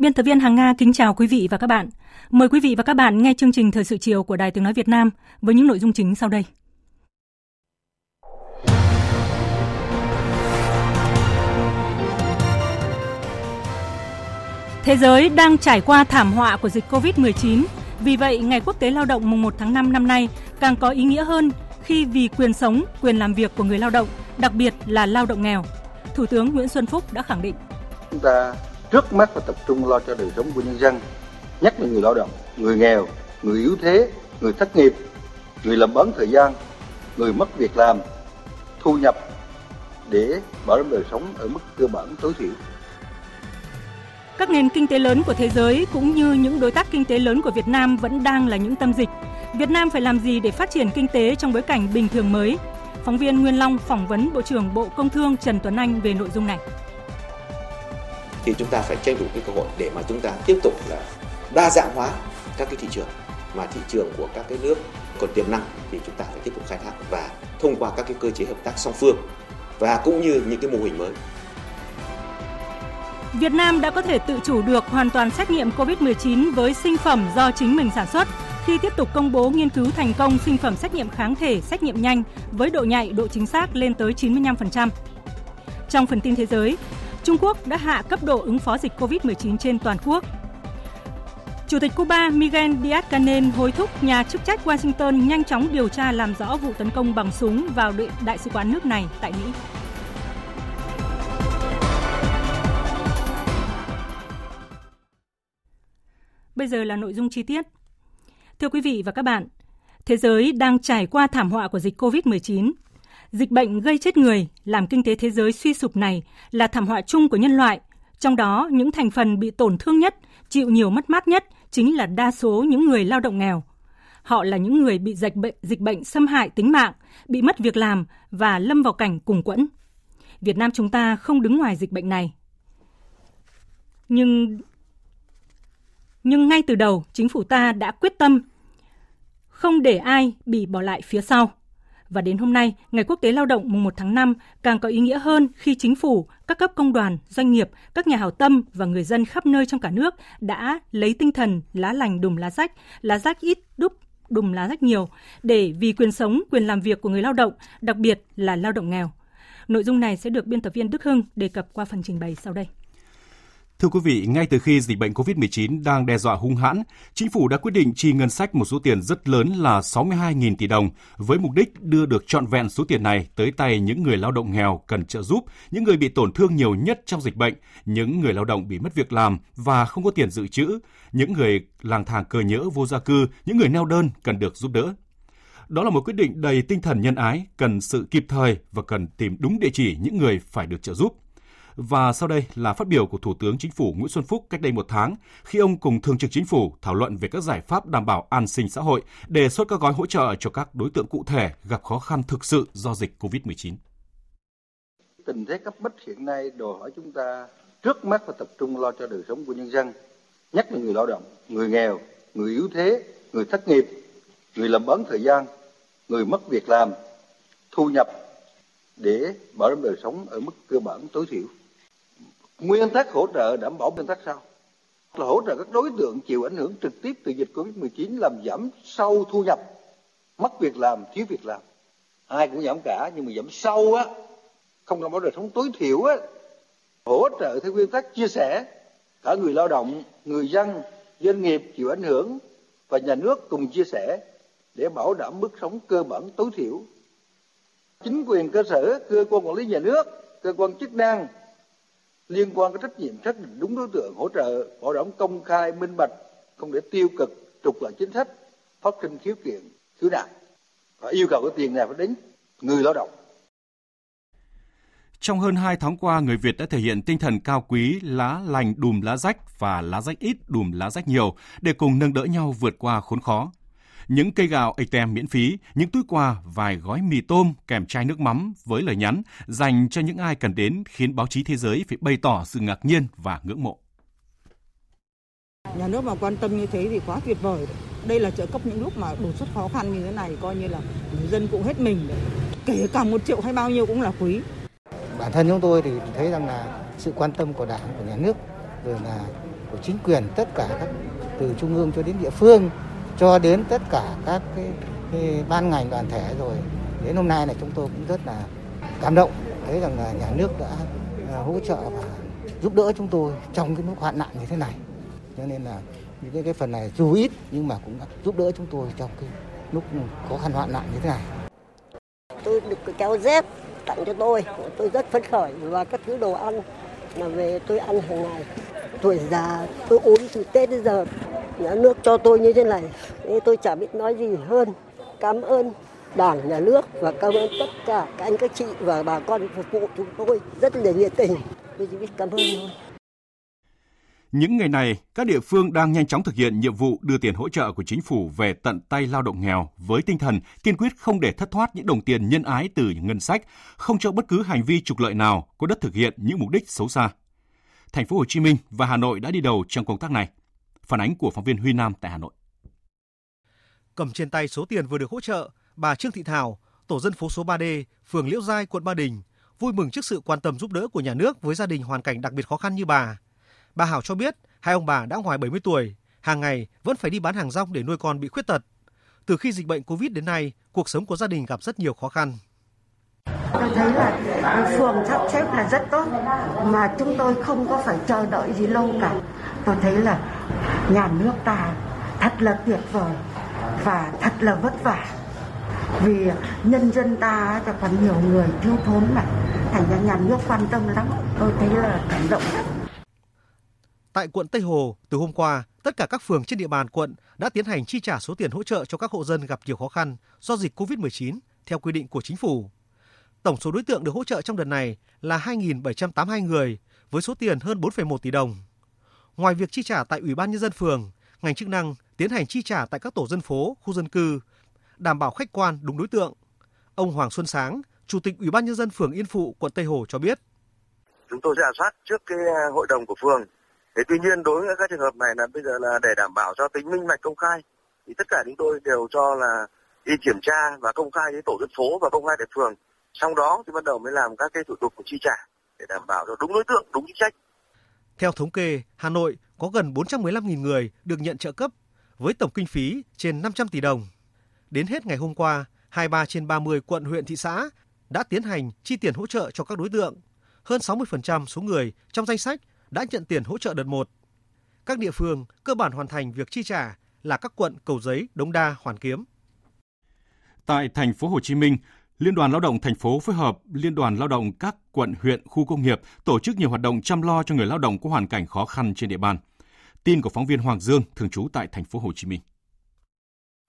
Biên tập viên Hằng Nga kính chào quý vị và các bạn. Mời quý vị và các bạn nghe chương trình Thời sự chiều của Đài Tiếng Nói Việt Nam với những nội dung chính sau đây. Thế giới đang trải qua thảm họa của dịch COVID-19. Vì vậy, Ngày Quốc tế Lao động mùng 1 tháng 5 năm nay càng có ý nghĩa hơn khi vì quyền sống, quyền làm việc của người lao động, đặc biệt là lao động nghèo. Thủ tướng Nguyễn Xuân Phúc đã khẳng định. Chúng ta trước mắt là tập trung lo cho đời sống của nhân dân, nhất là người lao động, người nghèo, người yếu thế, người thất nghiệp, người làm bán thời gian, người mất việc làm, thu nhập để bảo đảm đời sống ở mức cơ bản tối thiểu. Các nền kinh tế lớn của thế giới cũng như những đối tác kinh tế lớn của Việt Nam vẫn đang là những tâm dịch. Việt Nam phải làm gì để phát triển kinh tế trong bối cảnh bình thường mới? Phóng viên Nguyên Long phỏng vấn Bộ trưởng Bộ Công Thương Trần Tuấn Anh về nội dung này thì chúng ta phải tranh thủ cái cơ hội để mà chúng ta tiếp tục là đa dạng hóa các cái thị trường mà thị trường của các cái nước còn tiềm năng thì chúng ta phải tiếp tục khai thác và thông qua các cái cơ chế hợp tác song phương và cũng như những cái mô hình mới. Việt Nam đã có thể tự chủ được hoàn toàn xét nghiệm COVID-19 với sinh phẩm do chính mình sản xuất khi tiếp tục công bố nghiên cứu thành công sinh phẩm xét nghiệm kháng thể xét nghiệm nhanh với độ nhạy, độ chính xác lên tới 95%. Trong phần tin thế giới, Trung Quốc đã hạ cấp độ ứng phó dịch COVID-19 trên toàn quốc. Chủ tịch Cuba Miguel Díaz-Canel hối thúc nhà chức trách Washington nhanh chóng điều tra làm rõ vụ tấn công bằng súng vào đại sứ quán nước này tại Mỹ. Bây giờ là nội dung chi tiết. Thưa quý vị và các bạn, thế giới đang trải qua thảm họa của dịch COVID-19 Dịch bệnh gây chết người, làm kinh tế thế giới suy sụp này là thảm họa chung của nhân loại, trong đó những thành phần bị tổn thương nhất, chịu nhiều mất mát nhất chính là đa số những người lao động nghèo. Họ là những người bị dịch bệnh, dịch bệnh xâm hại tính mạng, bị mất việc làm và lâm vào cảnh cùng quẫn. Việt Nam chúng ta không đứng ngoài dịch bệnh này. Nhưng nhưng ngay từ đầu, chính phủ ta đã quyết tâm không để ai bị bỏ lại phía sau. Và đến hôm nay, Ngày Quốc tế Lao động mùng 1 tháng 5 càng có ý nghĩa hơn khi chính phủ, các cấp công đoàn, doanh nghiệp, các nhà hảo tâm và người dân khắp nơi trong cả nước đã lấy tinh thần lá lành đùm lá rách, lá rách ít đúc đùm lá rách nhiều để vì quyền sống, quyền làm việc của người lao động, đặc biệt là lao động nghèo. Nội dung này sẽ được biên tập viên Đức Hưng đề cập qua phần trình bày sau đây. Thưa quý vị, ngay từ khi dịch bệnh COVID-19 đang đe dọa hung hãn, chính phủ đã quyết định chi ngân sách một số tiền rất lớn là 62.000 tỷ đồng với mục đích đưa được trọn vẹn số tiền này tới tay những người lao động nghèo cần trợ giúp, những người bị tổn thương nhiều nhất trong dịch bệnh, những người lao động bị mất việc làm và không có tiền dự trữ, những người lang thang cơ nhỡ vô gia cư, những người neo đơn cần được giúp đỡ. Đó là một quyết định đầy tinh thần nhân ái, cần sự kịp thời và cần tìm đúng địa chỉ những người phải được trợ giúp. Và sau đây là phát biểu của Thủ tướng Chính phủ Nguyễn Xuân Phúc cách đây một tháng khi ông cùng Thường trực Chính phủ thảo luận về các giải pháp đảm bảo an sinh xã hội, đề xuất các gói hỗ trợ cho các đối tượng cụ thể gặp khó khăn thực sự do dịch COVID-19. Tình thế cấp bách hiện nay đòi hỏi chúng ta trước mắt phải tập trung lo cho đời sống của nhân dân, nhất là người lao động, người nghèo, người yếu thế, người thất nghiệp, người làm bấn thời gian, người mất việc làm, thu nhập để bảo đảm đời sống ở mức cơ bản tối thiểu nguyên tắc hỗ trợ đảm bảo nguyên tắc sau là hỗ trợ các đối tượng chịu ảnh hưởng trực tiếp từ dịch Covid-19 làm giảm sâu thu nhập, mất việc làm, thiếu việc làm. Ai cũng giảm cả nhưng mà giảm sâu á, không đảm bảo đời sống tối thiểu á. Hỗ trợ theo nguyên tắc chia sẻ, cả người lao động, người dân, doanh nghiệp chịu ảnh hưởng và nhà nước cùng chia sẻ để bảo đảm mức sống cơ bản tối thiểu. Chính quyền cơ sở, cơ quan quản lý nhà nước cơ quan chức năng liên quan có trách nhiệm xác định đúng đối tượng hỗ trợ bảo đảm công khai minh bạch không để tiêu cực trục lợi chính sách phát sinh khiếu kiện khiếu nại và yêu cầu cái tiền này phải đến người lao động trong hơn 2 tháng qua, người Việt đã thể hiện tinh thần cao quý, lá lành đùm lá rách và lá rách ít đùm lá rách nhiều để cùng nâng đỡ nhau vượt qua khốn khó. Những cây gạo ATM miễn phí, những túi quà, vài gói mì tôm kèm chai nước mắm với lời nhắn dành cho những ai cần đến khiến báo chí thế giới phải bày tỏ sự ngạc nhiên và ngưỡng mộ. Nhà nước mà quan tâm như thế thì quá tuyệt vời. Đây là trợ cấp những lúc mà đột xuất khó khăn như thế này, coi như là người dân cũng hết mình. Kể cả một triệu hay bao nhiêu cũng là quý. Bản thân chúng tôi thì thấy rằng là sự quan tâm của Đảng, của nhà nước, rồi là của chính quyền tất cả các từ trung ương cho đến địa phương cho đến tất cả các cái, cái ban ngành đoàn thể rồi. Đến hôm nay này chúng tôi cũng rất là cảm động thấy rằng là nhà nước đã à, hỗ trợ và giúp đỡ chúng tôi trong cái lúc hoạn nạn như thế này. Cho nên là những cái, phần này dù ít nhưng mà cũng đã giúp đỡ chúng tôi trong cái lúc khó khăn hoạn nạn như thế này. Tôi được cái kéo dép tặng cho tôi tôi rất phấn khởi và các thứ đồ ăn mà về tôi ăn hàng ngày. Tuổi già tôi ốm từ tết đến giờ nhà nước cho tôi như thế này tôi chả biết nói gì hơn cảm ơn đảng nhà nước và cảm ơn tất cả các anh các chị và bà con phục vụ chúng tôi rất là nhiệt tình tôi chỉ biết cảm ơn thôi những ngày này, các địa phương đang nhanh chóng thực hiện nhiệm vụ đưa tiền hỗ trợ của chính phủ về tận tay lao động nghèo với tinh thần kiên quyết không để thất thoát những đồng tiền nhân ái từ ngân sách, không cho bất cứ hành vi trục lợi nào có đất thực hiện những mục đích xấu xa. Thành phố Hồ Chí Minh và Hà Nội đã đi đầu trong công tác này. Phản ánh của phóng viên Huy Nam tại Hà Nội. Cầm trên tay số tiền vừa được hỗ trợ, bà Trương Thị Thảo, tổ dân phố số 3D, phường Liễu Giai, quận Ba Đình, vui mừng trước sự quan tâm giúp đỡ của nhà nước với gia đình hoàn cảnh đặc biệt khó khăn như bà. Bà Hảo cho biết, hai ông bà đã ngoài 70 tuổi, hàng ngày vẫn phải đi bán hàng rong để nuôi con bị khuyết tật. Từ khi dịch bệnh Covid đến nay, cuộc sống của gia đình gặp rất nhiều khó khăn. Tôi thấy là phường sắp xếp là rất tốt mà chúng tôi không có phải chờ đợi gì lâu cả. Tôi thấy là nhà nước ta thật là tuyệt vời và thật là vất vả. Vì nhân dân ta cho còn nhiều người thiếu thốn mà thành ra nhà nước quan tâm lắm. Tôi thấy là cảm động lắm. Tại quận Tây Hồ, từ hôm qua, tất cả các phường trên địa bàn quận đã tiến hành chi trả số tiền hỗ trợ cho các hộ dân gặp nhiều khó khăn do dịch COVID-19 theo quy định của chính phủ. Tổng số đối tượng được hỗ trợ trong đợt này là 2.782 người với số tiền hơn 4,1 tỷ đồng. Ngoài việc chi trả tại Ủy ban nhân dân phường, ngành chức năng tiến hành chi trả tại các tổ dân phố, khu dân cư, đảm bảo khách quan đúng đối tượng. Ông Hoàng Xuân Sáng, Chủ tịch Ủy ban nhân dân phường Yên Phụ, quận Tây Hồ cho biết: Chúng tôi giả soát trước cái à, hội đồng của phường Thế tuy nhiên đối với các trường hợp này là bây giờ là để đảm bảo cho tính minh bạch công khai thì tất cả chúng tôi đều cho là đi kiểm tra và công khai đến tổ dân phố và công khai tại phường. Sau đó thì bắt đầu mới làm các cái thủ tục của chi trả để đảm bảo cho đúng đối tượng, đúng chính sách. Theo thống kê, Hà Nội có gần 415.000 người được nhận trợ cấp với tổng kinh phí trên 500 tỷ đồng. Đến hết ngày hôm qua, 23 trên 30 quận huyện thị xã đã tiến hành chi tiền hỗ trợ cho các đối tượng. Hơn 60% số người trong danh sách đã nhận tiền hỗ trợ đợt 1. Các địa phương cơ bản hoàn thành việc chi trả là các quận Cầu Giấy, Đống Đa, Hoàn Kiếm. Tại thành phố Hồ Chí Minh, Liên đoàn Lao động thành phố phối hợp Liên đoàn Lao động các quận, huyện, khu công nghiệp tổ chức nhiều hoạt động chăm lo cho người lao động có hoàn cảnh khó khăn trên địa bàn. Tin của phóng viên Hoàng Dương thường trú tại thành phố Hồ Chí Minh.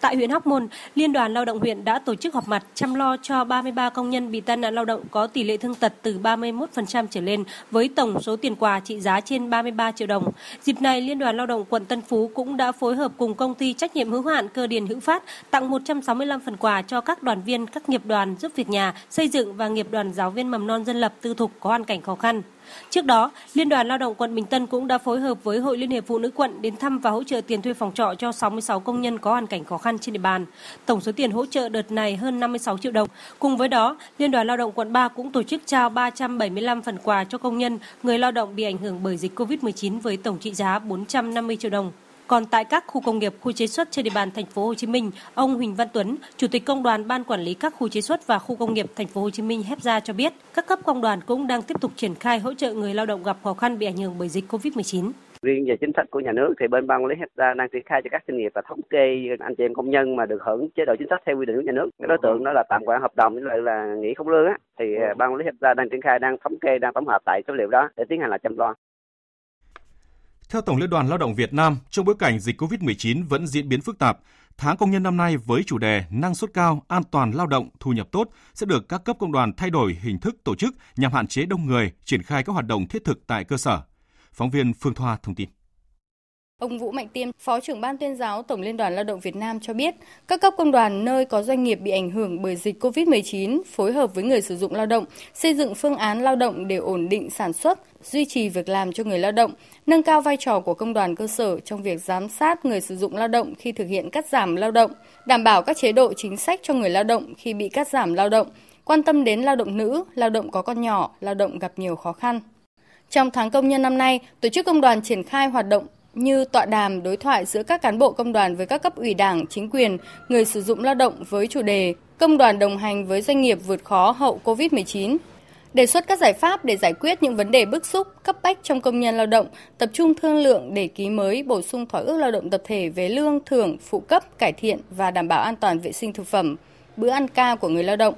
Tại huyện Hóc Môn, Liên đoàn Lao động huyện đã tổ chức họp mặt chăm lo cho 33 công nhân bị tai nạn lao động có tỷ lệ thương tật từ 31% trở lên với tổng số tiền quà trị giá trên 33 triệu đồng. Dịp này, Liên đoàn Lao động quận Tân Phú cũng đã phối hợp cùng công ty trách nhiệm hữu hạn Cơ Điền Hữu Phát tặng 165 phần quà cho các đoàn viên các nghiệp đoàn giúp việc nhà, xây dựng và nghiệp đoàn giáo viên mầm non dân lập tư thục có hoàn cảnh khó khăn. Trước đó, Liên đoàn Lao động quận Bình Tân cũng đã phối hợp với Hội Liên hiệp Phụ nữ quận đến thăm và hỗ trợ tiền thuê phòng trọ cho 66 công nhân có hoàn cảnh khó khăn trên địa bàn. Tổng số tiền hỗ trợ đợt này hơn 56 triệu đồng. Cùng với đó, Liên đoàn Lao động quận 3 cũng tổ chức trao 375 phần quà cho công nhân, người lao động bị ảnh hưởng bởi dịch COVID-19 với tổng trị giá 450 triệu đồng. Còn tại các khu công nghiệp, khu chế xuất trên địa bàn thành phố Hồ Chí Minh, ông Huỳnh Văn Tuấn, Chủ tịch Công đoàn Ban quản lý các khu chế xuất và khu công nghiệp thành phố Hồ Chí Minh hép ra cho biết, các cấp công đoàn cũng đang tiếp tục triển khai hỗ trợ người lao động gặp khó khăn bị ảnh hưởng bởi dịch COVID-19. Riêng về chính sách của nhà nước thì bên ban quản lý hecta đang triển khai cho các doanh nghiệp và thống kê anh chị em công nhân mà được hưởng chế độ chính sách theo quy định của nhà nước. Cái đối tượng đó là tạm quản hợp đồng với lại là nghỉ không lương á thì à, ban quản lý hecta đang triển khai đang thống kê đang tổng hợp tại số liệu đó để tiến hành là chăm lo. Theo Tổng Liên đoàn Lao động Việt Nam, trong bối cảnh dịch COVID-19 vẫn diễn biến phức tạp, tháng công nhân năm nay với chủ đề năng suất cao, an toàn lao động, thu nhập tốt sẽ được các cấp công đoàn thay đổi hình thức tổ chức nhằm hạn chế đông người, triển khai các hoạt động thiết thực tại cơ sở. Phóng viên Phương Thoa thông tin. Ông Vũ Mạnh Tiêm, Phó trưởng Ban tuyên giáo Tổng Liên đoàn Lao động Việt Nam cho biết, các cấp công đoàn nơi có doanh nghiệp bị ảnh hưởng bởi dịch COVID-19 phối hợp với người sử dụng lao động, xây dựng phương án lao động để ổn định sản xuất, duy trì việc làm cho người lao động, nâng cao vai trò của công đoàn cơ sở trong việc giám sát người sử dụng lao động khi thực hiện cắt giảm lao động, đảm bảo các chế độ chính sách cho người lao động khi bị cắt giảm lao động, quan tâm đến lao động nữ, lao động có con nhỏ, lao động gặp nhiều khó khăn. Trong tháng công nhân năm nay, tổ chức công đoàn triển khai hoạt động như tọa đàm đối thoại giữa các cán bộ công đoàn với các cấp ủy đảng, chính quyền, người sử dụng lao động với chủ đề Công đoàn đồng hành với doanh nghiệp vượt khó hậu Covid-19. Đề xuất các giải pháp để giải quyết những vấn đề bức xúc, cấp bách trong công nhân lao động, tập trung thương lượng để ký mới bổ sung thỏa ước lao động tập thể về lương, thưởng, phụ cấp, cải thiện và đảm bảo an toàn vệ sinh thực phẩm, bữa ăn ca của người lao động.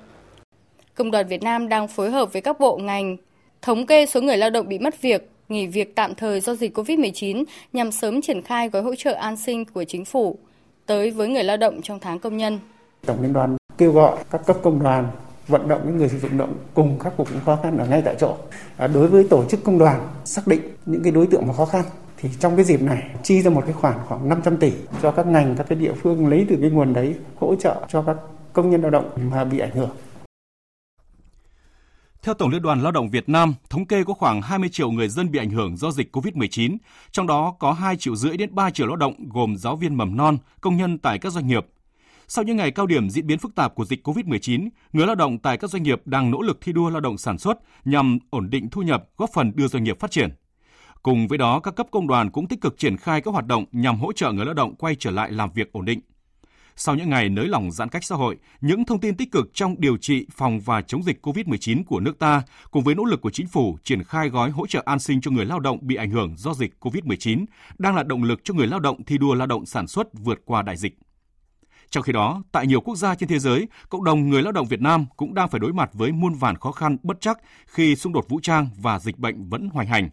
Công đoàn Việt Nam đang phối hợp với các bộ ngành thống kê số người lao động bị mất việc, nghỉ việc tạm thời do dịch COVID-19 nhằm sớm triển khai gói hỗ trợ an sinh của chính phủ tới với người lao động trong tháng công nhân. Tổng Liên đoàn kêu gọi các cấp công đoàn vận động những người sử dụng động cùng khắc phục những khó khăn ở ngay tại chỗ. À, đối với tổ chức công đoàn xác định những cái đối tượng mà khó khăn thì trong cái dịp này chi ra một cái khoản khoảng 500 tỷ cho các ngành các cái địa phương lấy từ cái nguồn đấy hỗ trợ cho các công nhân lao động mà bị ảnh hưởng. Theo Tổng Liên đoàn Lao động Việt Nam, thống kê có khoảng 20 triệu người dân bị ảnh hưởng do dịch COVID-19, trong đó có 2 triệu rưỡi đến 3 triệu lao động gồm giáo viên mầm non, công nhân tại các doanh nghiệp. Sau những ngày cao điểm diễn biến phức tạp của dịch COVID-19, người lao động tại các doanh nghiệp đang nỗ lực thi đua lao động sản xuất nhằm ổn định thu nhập, góp phần đưa doanh nghiệp phát triển. Cùng với đó, các cấp công đoàn cũng tích cực triển khai các hoạt động nhằm hỗ trợ người lao động quay trở lại làm việc ổn định. Sau những ngày nới lỏng giãn cách xã hội, những thông tin tích cực trong điều trị, phòng và chống dịch COVID-19 của nước ta cùng với nỗ lực của chính phủ triển khai gói hỗ trợ an sinh cho người lao động bị ảnh hưởng do dịch COVID-19 đang là động lực cho người lao động thi đua lao động sản xuất vượt qua đại dịch. Trong khi đó, tại nhiều quốc gia trên thế giới, cộng đồng người lao động Việt Nam cũng đang phải đối mặt với muôn vàn khó khăn bất chắc khi xung đột vũ trang và dịch bệnh vẫn hoành hành.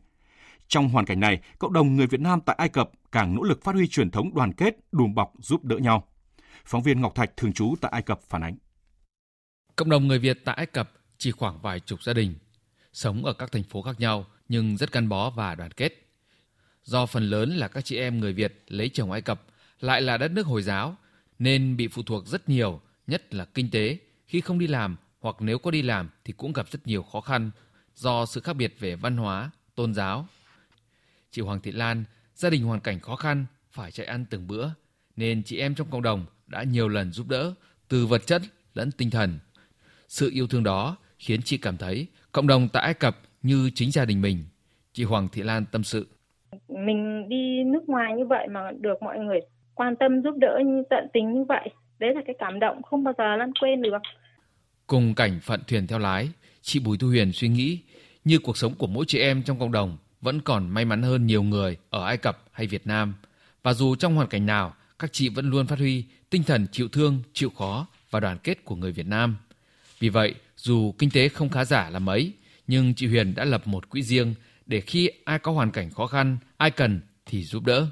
Trong hoàn cảnh này, cộng đồng người Việt Nam tại Ai Cập càng nỗ lực phát huy truyền thống đoàn kết, đùm bọc giúp đỡ nhau. Phóng viên Ngọc Thạch thường trú tại Ai Cập phản ánh. Cộng đồng người Việt tại Ai Cập chỉ khoảng vài chục gia đình, sống ở các thành phố khác nhau nhưng rất gắn bó và đoàn kết. Do phần lớn là các chị em người Việt lấy chồng Ai Cập lại là đất nước Hồi giáo nên bị phụ thuộc rất nhiều, nhất là kinh tế khi không đi làm hoặc nếu có đi làm thì cũng gặp rất nhiều khó khăn do sự khác biệt về văn hóa, tôn giáo. Chị Hoàng Thị Lan, gia đình hoàn cảnh khó khăn, phải chạy ăn từng bữa nên chị em trong cộng đồng đã nhiều lần giúp đỡ từ vật chất lẫn tinh thần. Sự yêu thương đó khiến chị cảm thấy cộng đồng tại Ai Cập như chính gia đình mình. Chị Hoàng Thị Lan tâm sự. Mình đi nước ngoài như vậy mà được mọi người quan tâm giúp đỡ như tận tình như vậy. Đấy là cái cảm động không bao giờ lăn quên được. Cùng cảnh phận thuyền theo lái, chị Bùi Thu Huyền suy nghĩ như cuộc sống của mỗi chị em trong cộng đồng vẫn còn may mắn hơn nhiều người ở Ai Cập hay Việt Nam. Và dù trong hoàn cảnh nào, các chị vẫn luôn phát huy tinh thần chịu thương, chịu khó và đoàn kết của người Việt Nam. Vì vậy, dù kinh tế không khá giả là mấy, nhưng chị Huyền đã lập một quỹ riêng để khi ai có hoàn cảnh khó khăn, ai cần thì giúp đỡ.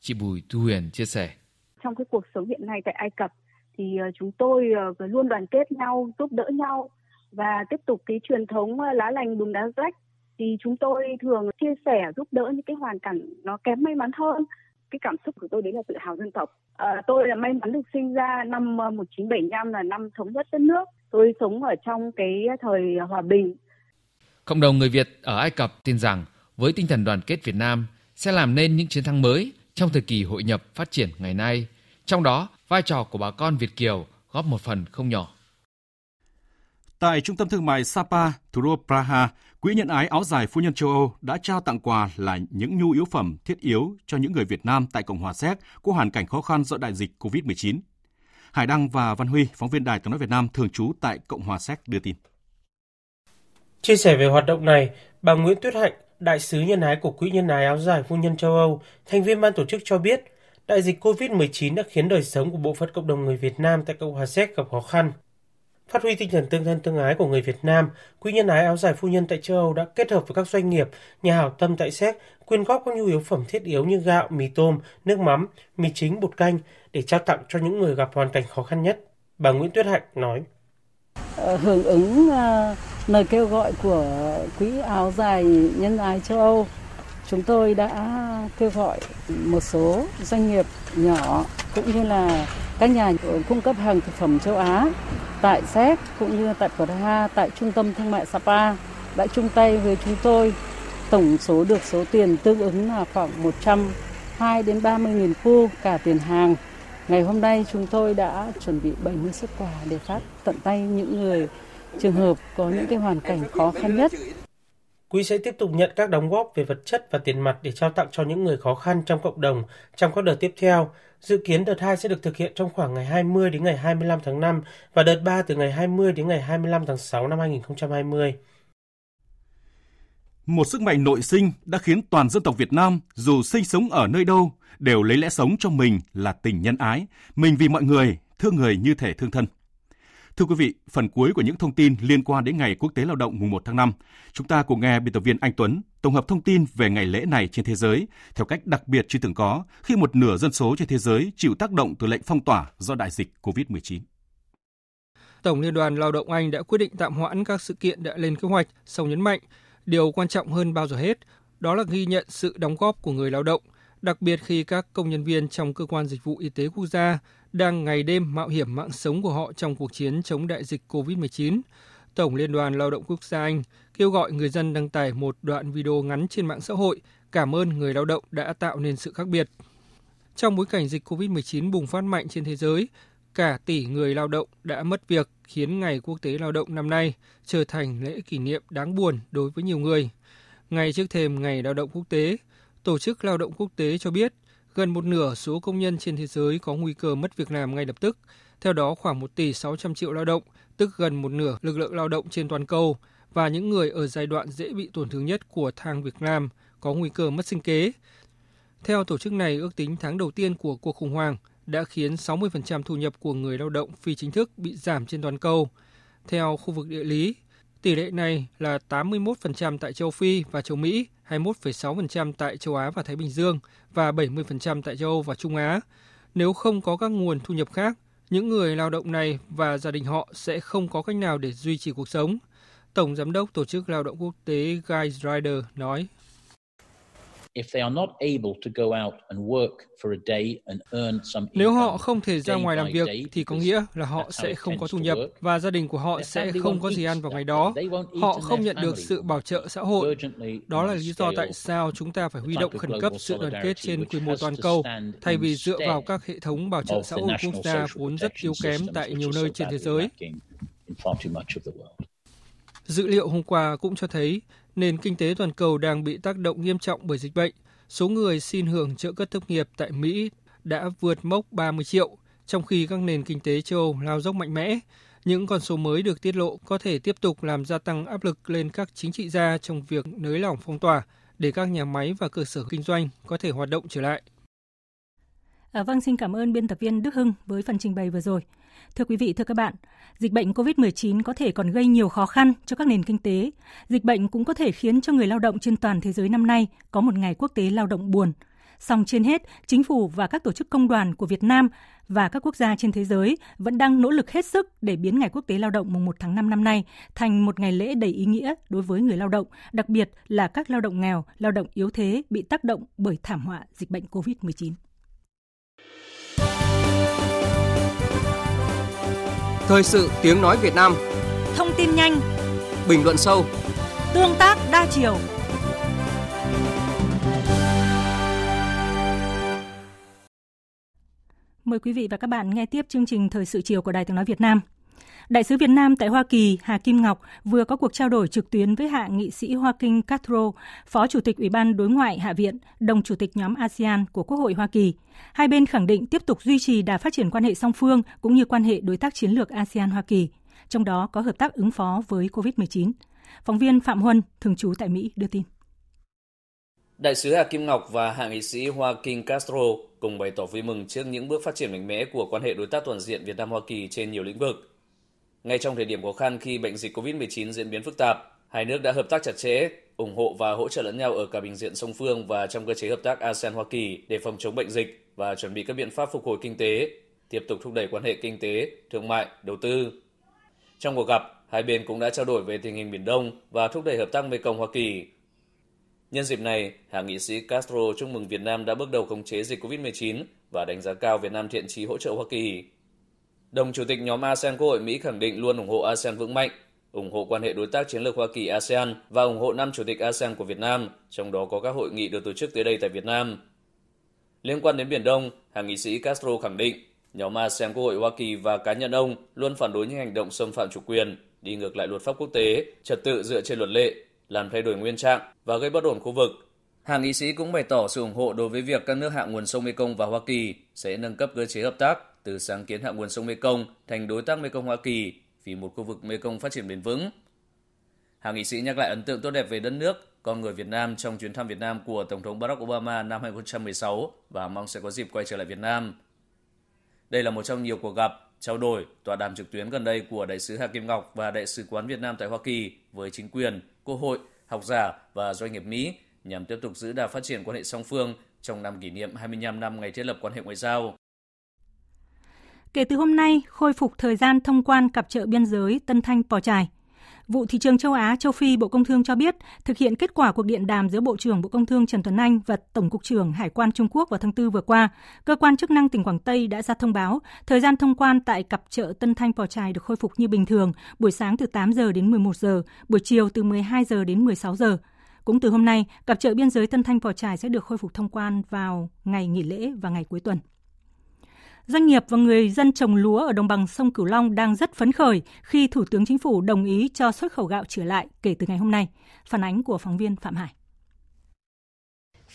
Chị Bùi Thu Huyền chia sẻ. Trong cái cuộc sống hiện nay tại Ai Cập thì ờ, chúng tôi ờ, luôn đoàn kết nhau, giúp đỡ nhau và tiếp tục cái truyền thống ờ, lá lành đùm đá rách thì chúng tôi thường chia sẻ giúp đỡ những cái hoàn cảnh nó kém may mắn hơn cái cảm xúc của tôi đấy là tự hào dân tộc. À, tôi là may mắn được sinh ra năm 1975 là năm thống nhất đất nước. Tôi sống ở trong cái thời hòa bình. Cộng đồng người Việt ở Ai Cập tin rằng với tinh thần đoàn kết Việt Nam sẽ làm nên những chiến thắng mới trong thời kỳ hội nhập phát triển ngày nay. Trong đó, vai trò của bà con Việt Kiều góp một phần không nhỏ. Tại Trung tâm Thương mại Sapa, thủ đô Praha, Quỹ nhân ái áo dài phu nhân châu Âu đã trao tặng quà là những nhu yếu phẩm thiết yếu cho những người Việt Nam tại Cộng hòa Séc có hoàn cảnh khó khăn do đại dịch COVID-19. Hải Đăng và Văn Huy, phóng viên Đài tiếng nói Việt Nam thường trú tại Cộng hòa Séc đưa tin. Chia sẻ về hoạt động này, bà Nguyễn Tuyết Hạnh, Đại sứ nhân ái của Quỹ nhân ái áo dài phu nhân châu Âu, thành viên ban tổ chức cho biết, đại dịch COVID-19 đã khiến đời sống của bộ phận cộng đồng người Việt Nam tại Cộng hòa Séc gặp khó khăn. Phát huy tinh thần tương thân tương ái của người Việt Nam, Quỹ nhân ái áo dài phu nhân tại châu Âu đã kết hợp với các doanh nghiệp, nhà hảo tâm tại Séc quyên góp các nhu yếu phẩm thiết yếu như gạo, mì tôm, nước mắm, mì chính, bột canh để trao tặng cho những người gặp hoàn cảnh khó khăn nhất. Bà Nguyễn Tuyết Hạnh nói. Ờ, hưởng ứng ờ, lời kêu gọi của Quỹ áo dài nhân ái châu Âu, chúng tôi đã kêu gọi một số doanh nghiệp nhỏ cũng như là các nhà cung cấp hàng thực phẩm châu Á tại Séc cũng như tại Praha, tại trung tâm thương mại Sapa đã chung tay với chúng tôi tổng số được số tiền tương ứng là khoảng 120 đến 30 nghìn khu cả tiền hàng. Ngày hôm nay chúng tôi đã chuẩn bị 70 xuất quà để phát tận tay những người trường hợp có những cái hoàn cảnh khó khăn nhất. Quỹ sẽ tiếp tục nhận các đóng góp về vật chất và tiền mặt để trao tặng cho những người khó khăn trong cộng đồng trong các đợt tiếp theo. Dự kiến đợt 2 sẽ được thực hiện trong khoảng ngày 20 đến ngày 25 tháng 5 và đợt 3 từ ngày 20 đến ngày 25 tháng 6 năm 2020. Một sức mạnh nội sinh đã khiến toàn dân tộc Việt Nam dù sinh sống ở nơi đâu đều lấy lẽ sống cho mình là tình nhân ái, mình vì mọi người, thương người như thể thương thân. Thưa quý vị, phần cuối của những thông tin liên quan đến Ngày Quốc tế Lao động mùng 1 tháng 5, chúng ta cùng nghe biên tập viên Anh Tuấn tổng hợp thông tin về ngày lễ này trên thế giới theo cách đặc biệt chưa từng có khi một nửa dân số trên thế giới chịu tác động từ lệnh phong tỏa do đại dịch COVID-19. Tổng Liên đoàn Lao động Anh đã quyết định tạm hoãn các sự kiện đã lên kế hoạch, song nhấn mạnh điều quan trọng hơn bao giờ hết đó là ghi nhận sự đóng góp của người lao động, đặc biệt khi các công nhân viên trong cơ quan dịch vụ y tế quốc gia đang ngày đêm mạo hiểm mạng sống của họ trong cuộc chiến chống đại dịch COVID-19. Tổng Liên đoàn Lao động Quốc gia Anh kêu gọi người dân đăng tải một đoạn video ngắn trên mạng xã hội cảm ơn người lao động đã tạo nên sự khác biệt. Trong bối cảnh dịch COVID-19 bùng phát mạnh trên thế giới, cả tỷ người lao động đã mất việc khiến Ngày Quốc tế Lao động năm nay trở thành lễ kỷ niệm đáng buồn đối với nhiều người. Ngày trước thềm Ngày Lao động Quốc tế, Tổ chức Lao động Quốc tế cho biết gần một nửa số công nhân trên thế giới có nguy cơ mất việc làm ngay lập tức. Theo đó, khoảng 1 tỷ 600 triệu lao động, tức gần một nửa lực lượng lao động trên toàn cầu, và những người ở giai đoạn dễ bị tổn thương nhất của thang Việt Nam có nguy cơ mất sinh kế. Theo tổ chức này, ước tính tháng đầu tiên của cuộc khủng hoảng đã khiến 60% thu nhập của người lao động phi chính thức bị giảm trên toàn cầu. Theo khu vực địa lý, tỷ lệ này là 81% tại châu Phi và châu Mỹ, 21,6% tại châu Á và Thái Bình Dương và 70% tại châu Âu và Trung Á. Nếu không có các nguồn thu nhập khác, những người lao động này và gia đình họ sẽ không có cách nào để duy trì cuộc sống. Tổng Giám đốc Tổ chức Lao động Quốc tế Guy Ryder nói. Nếu họ không thể ra ngoài làm việc thì có nghĩa là họ sẽ không có thu nhập và gia đình của họ sẽ không có gì ăn vào ngày đó. Họ không nhận được sự bảo trợ xã hội. Đó là lý do tại sao chúng ta phải huy động khẩn cấp sự đoàn kết trên quy mô toàn cầu thay vì dựa vào các hệ thống bảo trợ xã hội quốc gia vốn rất yếu kém tại nhiều nơi trên thế giới. Dữ liệu hôm qua cũng cho thấy nền kinh tế toàn cầu đang bị tác động nghiêm trọng bởi dịch bệnh. Số người xin hưởng trợ cấp thất nghiệp tại Mỹ đã vượt mốc 30 triệu, trong khi các nền kinh tế châu Âu lao dốc mạnh mẽ. Những con số mới được tiết lộ có thể tiếp tục làm gia tăng áp lực lên các chính trị gia trong việc nới lỏng phong tỏa để các nhà máy và cơ sở kinh doanh có thể hoạt động trở lại. À, vâng, xin cảm ơn biên tập viên Đức Hưng với phần trình bày vừa rồi. Thưa quý vị, thưa các bạn, dịch bệnh COVID-19 có thể còn gây nhiều khó khăn cho các nền kinh tế. Dịch bệnh cũng có thể khiến cho người lao động trên toàn thế giới năm nay có một ngày quốc tế lao động buồn. Song trên hết, chính phủ và các tổ chức công đoàn của Việt Nam và các quốc gia trên thế giới vẫn đang nỗ lực hết sức để biến Ngày Quốc tế Lao động mùng 1 tháng 5 năm nay thành một ngày lễ đầy ý nghĩa đối với người lao động, đặc biệt là các lao động nghèo, lao động yếu thế bị tác động bởi thảm họa dịch bệnh COVID-19. Thời sự tiếng nói Việt Nam. Thông tin nhanh. Bình luận sâu. Tương tác đa chiều. Mời quý vị và các bạn nghe tiếp chương trình Thời sự chiều của Đài tiếng nói Việt Nam. Đại sứ Việt Nam tại Hoa Kỳ Hà Kim Ngọc vừa có cuộc trao đổi trực tuyến với hạ nghị sĩ Hoa Kinh Castro, Phó Chủ tịch Ủy ban Đối ngoại Hạ viện, đồng Chủ tịch nhóm ASEAN của Quốc hội Hoa Kỳ. Hai bên khẳng định tiếp tục duy trì đà phát triển quan hệ song phương cũng như quan hệ đối tác chiến lược ASEAN-Hoa Kỳ, trong đó có hợp tác ứng phó với COVID-19. Phóng viên Phạm Huân, thường trú tại Mỹ, đưa tin. Đại sứ Hà Kim Ngọc và hạ nghị sĩ Hoa Kinh Castro cùng bày tỏ vui mừng trước những bước phát triển mạnh mẽ của quan hệ đối tác toàn diện Việt Nam Hoa Kỳ trên nhiều lĩnh vực. Ngay trong thời điểm khó khăn khi bệnh dịch COVID-19 diễn biến phức tạp, hai nước đã hợp tác chặt chẽ, ủng hộ và hỗ trợ lẫn nhau ở cả bình diện song phương và trong cơ chế hợp tác ASEAN Hoa Kỳ để phòng chống bệnh dịch và chuẩn bị các biện pháp phục hồi kinh tế, tiếp tục thúc đẩy quan hệ kinh tế, thương mại, đầu tư. Trong cuộc gặp, hai bên cũng đã trao đổi về tình hình Biển Đông và thúc đẩy hợp tác Mekong Hoa Kỳ. Nhân dịp này, hạ nghị sĩ Castro chúc mừng Việt Nam đã bước đầu khống chế dịch COVID-19 và đánh giá cao Việt Nam thiện chí hỗ trợ Hoa Kỳ. Đồng Chủ tịch nhóm ASEAN Quốc hội Mỹ khẳng định luôn ủng hộ ASEAN vững mạnh, ủng hộ quan hệ đối tác chiến lược Hoa Kỳ ASEAN và ủng hộ năm chủ tịch ASEAN của Việt Nam, trong đó có các hội nghị được tổ chức tới đây tại Việt Nam. Liên quan đến Biển Đông, hàng nghị sĩ Castro khẳng định nhóm ASEAN Quốc hội Hoa Kỳ và cá nhân ông luôn phản đối những hành động xâm phạm chủ quyền, đi ngược lại luật pháp quốc tế, trật tự dựa trên luật lệ, làm thay đổi nguyên trạng và gây bất ổn khu vực. Hàng nghị sĩ cũng bày tỏ sự ủng hộ đối với việc các nước hạ nguồn sông Mekong và Hoa Kỳ sẽ nâng cấp cơ chế hợp tác từ sáng kiến hạ nguồn sông Mekong thành đối tác Mekong Hoa Kỳ vì một khu vực Mekong phát triển bền vững. Hạ nghị sĩ nhắc lại ấn tượng tốt đẹp về đất nước, con người Việt Nam trong chuyến thăm Việt Nam của Tổng thống Barack Obama năm 2016 và mong sẽ có dịp quay trở lại Việt Nam. Đây là một trong nhiều cuộc gặp, trao đổi, tọa đàm trực tuyến gần đây của Đại sứ Hà Kim Ngọc và Đại sứ quán Việt Nam tại Hoa Kỳ với chính quyền, quốc hội, học giả và doanh nghiệp Mỹ nhằm tiếp tục giữ đà phát triển quan hệ song phương trong năm kỷ niệm 25 năm ngày thiết lập quan hệ ngoại giao. Kể từ hôm nay, khôi phục thời gian thông quan cặp chợ biên giới Tân Thanh Pò Trải. Vụ thị trường châu Á, châu Phi Bộ Công Thương cho biết, thực hiện kết quả cuộc điện đàm giữa Bộ trưởng Bộ Công Thương Trần Tuấn Anh và Tổng cục trưởng Hải quan Trung Quốc vào tháng 4 vừa qua, cơ quan chức năng tỉnh Quảng Tây đã ra thông báo thời gian thông quan tại cặp chợ Tân Thanh Pò Trài được khôi phục như bình thường, buổi sáng từ 8 giờ đến 11 giờ, buổi chiều từ 12 giờ đến 16 giờ. Cũng từ hôm nay, cặp chợ biên giới Tân Thanh Pò Trài sẽ được khôi phục thông quan vào ngày nghỉ lễ và ngày cuối tuần. Doanh nghiệp và người dân trồng lúa ở đồng bằng sông Cửu Long đang rất phấn khởi khi Thủ tướng Chính phủ đồng ý cho xuất khẩu gạo trở lại kể từ ngày hôm nay. Phản ánh của phóng viên Phạm Hải.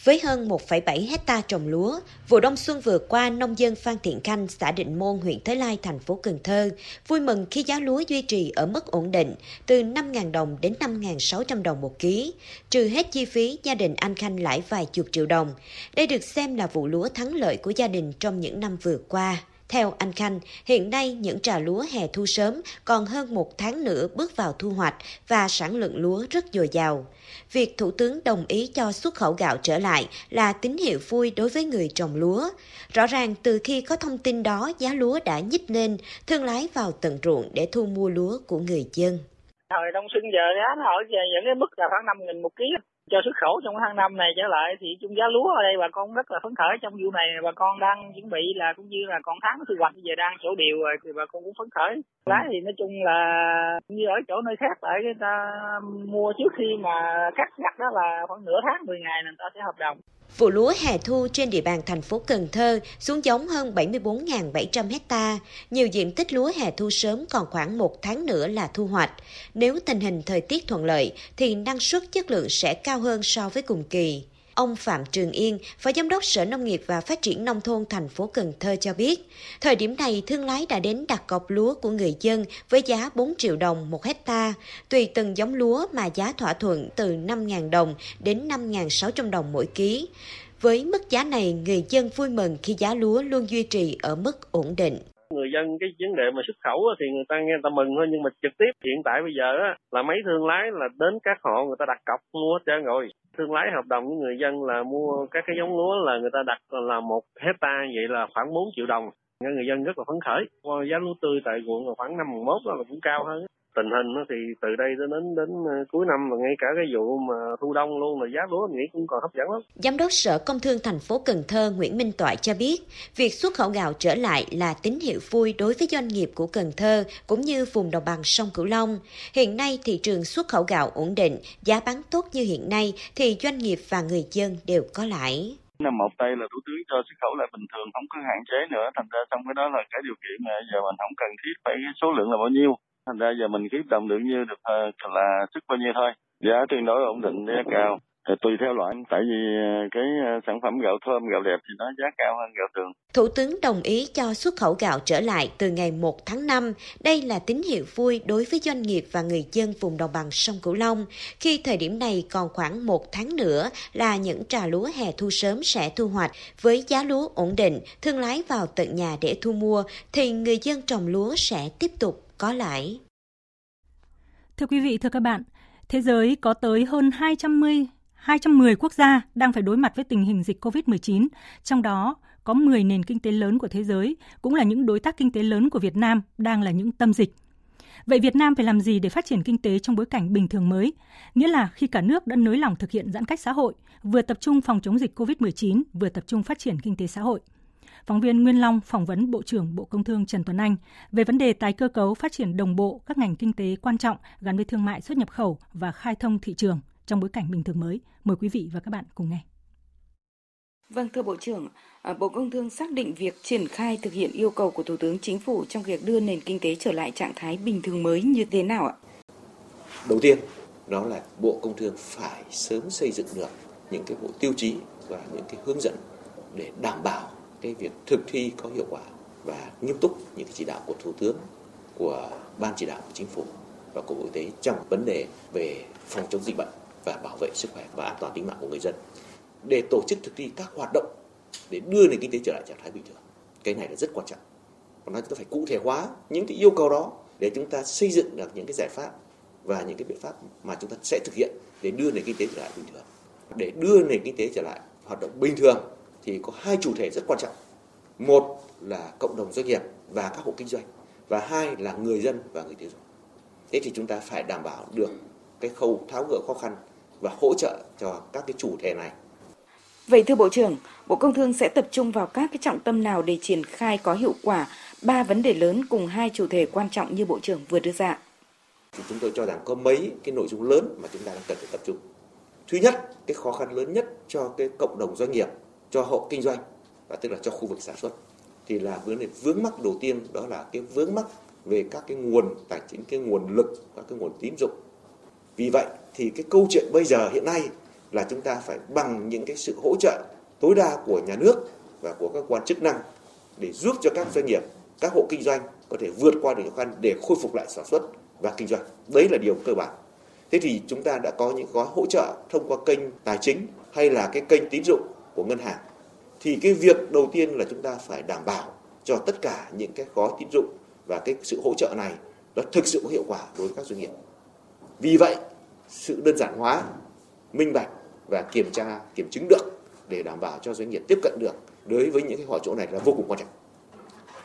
Với hơn 1,7 hecta trồng lúa, vụ đông xuân vừa qua, nông dân Phan Thiện Khanh, xã Định Môn, huyện Thới Lai, thành phố Cần Thơ, vui mừng khi giá lúa duy trì ở mức ổn định từ 5.000 đồng đến 5.600 đồng một ký. Trừ hết chi phí, gia đình anh Khanh lãi vài chục triệu đồng. Đây được xem là vụ lúa thắng lợi của gia đình trong những năm vừa qua. Theo anh Khanh, hiện nay những trà lúa hè thu sớm còn hơn một tháng nữa bước vào thu hoạch và sản lượng lúa rất dồi dào. Việc Thủ tướng đồng ý cho xuất khẩu gạo trở lại là tín hiệu vui đối với người trồng lúa. Rõ ràng từ khi có thông tin đó giá lúa đã nhích lên, thương lái vào tận ruộng để thu mua lúa của người dân. Thời đông xuân giờ giá nó ở về những cái mức là khoảng 5 nghìn một ký cho xuất khẩu trong tháng năm này trở lại thì chung giá lúa ở đây bà con rất là phấn khởi trong vụ này. Bà con đang chuẩn bị là cũng như là còn tháng thu hoạch bây giờ đang chỗ điều rồi thì bà con cũng phấn khởi. Lá thì nói chung là như ở chỗ nơi khác lại người ta mua trước khi mà cắt ngắt đó là khoảng nửa tháng 10 ngày người ta sẽ hợp đồng Vụ lúa hè thu trên địa bàn thành phố Cần Thơ xuống giống hơn 74.700 hecta. Nhiều diện tích lúa hè thu sớm còn khoảng một tháng nữa là thu hoạch. Nếu tình hình thời tiết thuận lợi thì năng suất chất lượng sẽ cao hơn so với cùng kỳ. Ông Phạm Trường Yên, Phó Giám đốc Sở Nông nghiệp và Phát triển Nông thôn thành phố Cần Thơ cho biết, thời điểm này thương lái đã đến đặt cọc lúa của người dân với giá 4 triệu đồng một hecta, tùy từng giống lúa mà giá thỏa thuận từ 5.000 đồng đến 5.600 đồng mỗi ký. Với mức giá này, người dân vui mừng khi giá lúa luôn duy trì ở mức ổn định người dân cái vấn đề mà xuất khẩu thì người ta nghe người ta mừng thôi, nhưng mà trực tiếp hiện tại bây giờ á, là mấy thương lái là đến các hộ người ta đặt cọc mua hết trơn rồi. Thương lái hợp đồng với người dân là mua các cái giống lúa là người ta đặt là một hecta vậy là khoảng 4 triệu đồng. Người dân rất là phấn khởi. Giá lúa tươi tại quận là khoảng năm mốt là cũng cao hơn tình hình thì từ đây đến đến ờ, cuối năm và ngay cả cái vụ mà thu đông luôn là giá lúa nghĩ cũng còn hấp dẫn lắm. Giám đốc Sở Công Thương thành phố Cần Thơ Nguyễn Minh Toại cho biết, việc xuất khẩu gạo trở lại là tín hiệu vui đối với doanh nghiệp của Cần Thơ cũng như vùng đồng bằng sông Cửu Long. Hiện nay thị trường xuất khẩu gạo ổn định, giá bán tốt như hiện nay thì doanh nghiệp và người dân đều có lãi năm một đây là thủ tướng cho xuất khẩu lại bình thường không có hạn chế nữa thành ra trong cái đó là cái điều kiện mà giờ mình không cần thiết phải số lượng là bao nhiêu thành ra giờ mình ký đồng được như được ờ, là sức bao nhiêu thôi giá tương đối ổn định giá cao thì tùy theo loại tại vì ờ, cái ờ, sản phẩm gạo thơm gạo đẹp thì nó giá cao hơn gạo thường Thủ tướng đồng ý cho xuất khẩu gạo trở lại từ ngày 1 tháng 5. Đây là tín hiệu vui đối với doanh nghiệp và người dân vùng đồng bằng sông Cửu Long. Khi thời điểm này còn khoảng một tháng nữa là những trà lúa hè thu sớm sẽ thu hoạch. Với giá lúa ổn định, thương lái vào tận nhà để thu mua, thì người dân trồng lúa sẽ tiếp tục có lãi. Thưa quý vị, thưa các bạn, thế giới có tới hơn 210 210 quốc gia đang phải đối mặt với tình hình dịch COVID-19, trong đó có 10 nền kinh tế lớn của thế giới, cũng là những đối tác kinh tế lớn của Việt Nam đang là những tâm dịch. Vậy Việt Nam phải làm gì để phát triển kinh tế trong bối cảnh bình thường mới? Nghĩa là khi cả nước đã nới lỏng thực hiện giãn cách xã hội, vừa tập trung phòng chống dịch COVID-19, vừa tập trung phát triển kinh tế xã hội. Phóng viên Nguyên Long phỏng vấn Bộ trưởng Bộ Công Thương Trần Tuấn Anh về vấn đề tái cơ cấu phát triển đồng bộ các ngành kinh tế quan trọng gắn với thương mại xuất nhập khẩu và khai thông thị trường trong bối cảnh bình thường mới. Mời quý vị và các bạn cùng nghe. Vâng, thưa Bộ trưởng, à, Bộ Công Thương xác định việc triển khai thực hiện yêu cầu của Thủ tướng Chính phủ trong việc đưa nền kinh tế trở lại trạng thái bình thường mới như thế nào ạ? Đầu tiên, đó là Bộ Công Thương phải sớm xây dựng được những cái bộ tiêu chí và những cái hướng dẫn để đảm bảo cái việc thực thi có hiệu quả và nghiêm túc những cái chỉ đạo của Thủ tướng, của Ban chỉ đạo của Chính phủ và của Bộ Y tế trong vấn đề về phòng chống dịch bệnh và bảo vệ sức khỏe và an toàn tính mạng của người dân để tổ chức thực thi các hoạt động để đưa nền kinh tế trở lại trạng thái bình thường. Cái này là rất quan trọng. và nó chúng ta phải cụ thể hóa những cái yêu cầu đó để chúng ta xây dựng được những cái giải pháp và những cái biện pháp mà chúng ta sẽ thực hiện để đưa nền kinh tế trở lại bình thường. Để đưa nền kinh tế trở lại hoạt động bình thường thì có hai chủ thể rất quan trọng. Một là cộng đồng doanh nghiệp và các hộ kinh doanh và hai là người dân và người tiêu dùng. Thế thì chúng ta phải đảm bảo được cái khâu tháo gỡ khó khăn và hỗ trợ cho các cái chủ thể này. Vậy thưa Bộ trưởng, Bộ Công Thương sẽ tập trung vào các cái trọng tâm nào để triển khai có hiệu quả ba vấn đề lớn cùng hai chủ thể quan trọng như Bộ trưởng vừa đưa ra? Thì chúng tôi cho rằng có mấy cái nội dung lớn mà chúng ta đang cần phải tập trung. Thứ nhất, cái khó khăn lớn nhất cho cái cộng đồng doanh nghiệp, cho hộ kinh doanh và tức là cho khu vực sản xuất thì là vấn đề vướng mắc đầu tiên đó là cái vướng mắc về các cái nguồn tài chính, cái nguồn lực, các cái nguồn tín dụng vì vậy thì cái câu chuyện bây giờ hiện nay là chúng ta phải bằng những cái sự hỗ trợ tối đa của nhà nước và của các quan chức năng để giúp cho các doanh nghiệp, các hộ kinh doanh có thể vượt qua được khó khăn để khôi phục lại sản xuất và kinh doanh. Đấy là điều cơ bản. Thế thì chúng ta đã có những gói hỗ trợ thông qua kênh tài chính hay là cái kênh tín dụng của ngân hàng. Thì cái việc đầu tiên là chúng ta phải đảm bảo cho tất cả những cái gói tín dụng và cái sự hỗ trợ này nó thực sự có hiệu quả đối với các doanh nghiệp. Vì vậy, sự đơn giản hóa, minh bạch và kiểm tra, kiểm chứng được để đảm bảo cho doanh nghiệp tiếp cận được đối với những cái hỏi chỗ này là vô cùng quan trọng.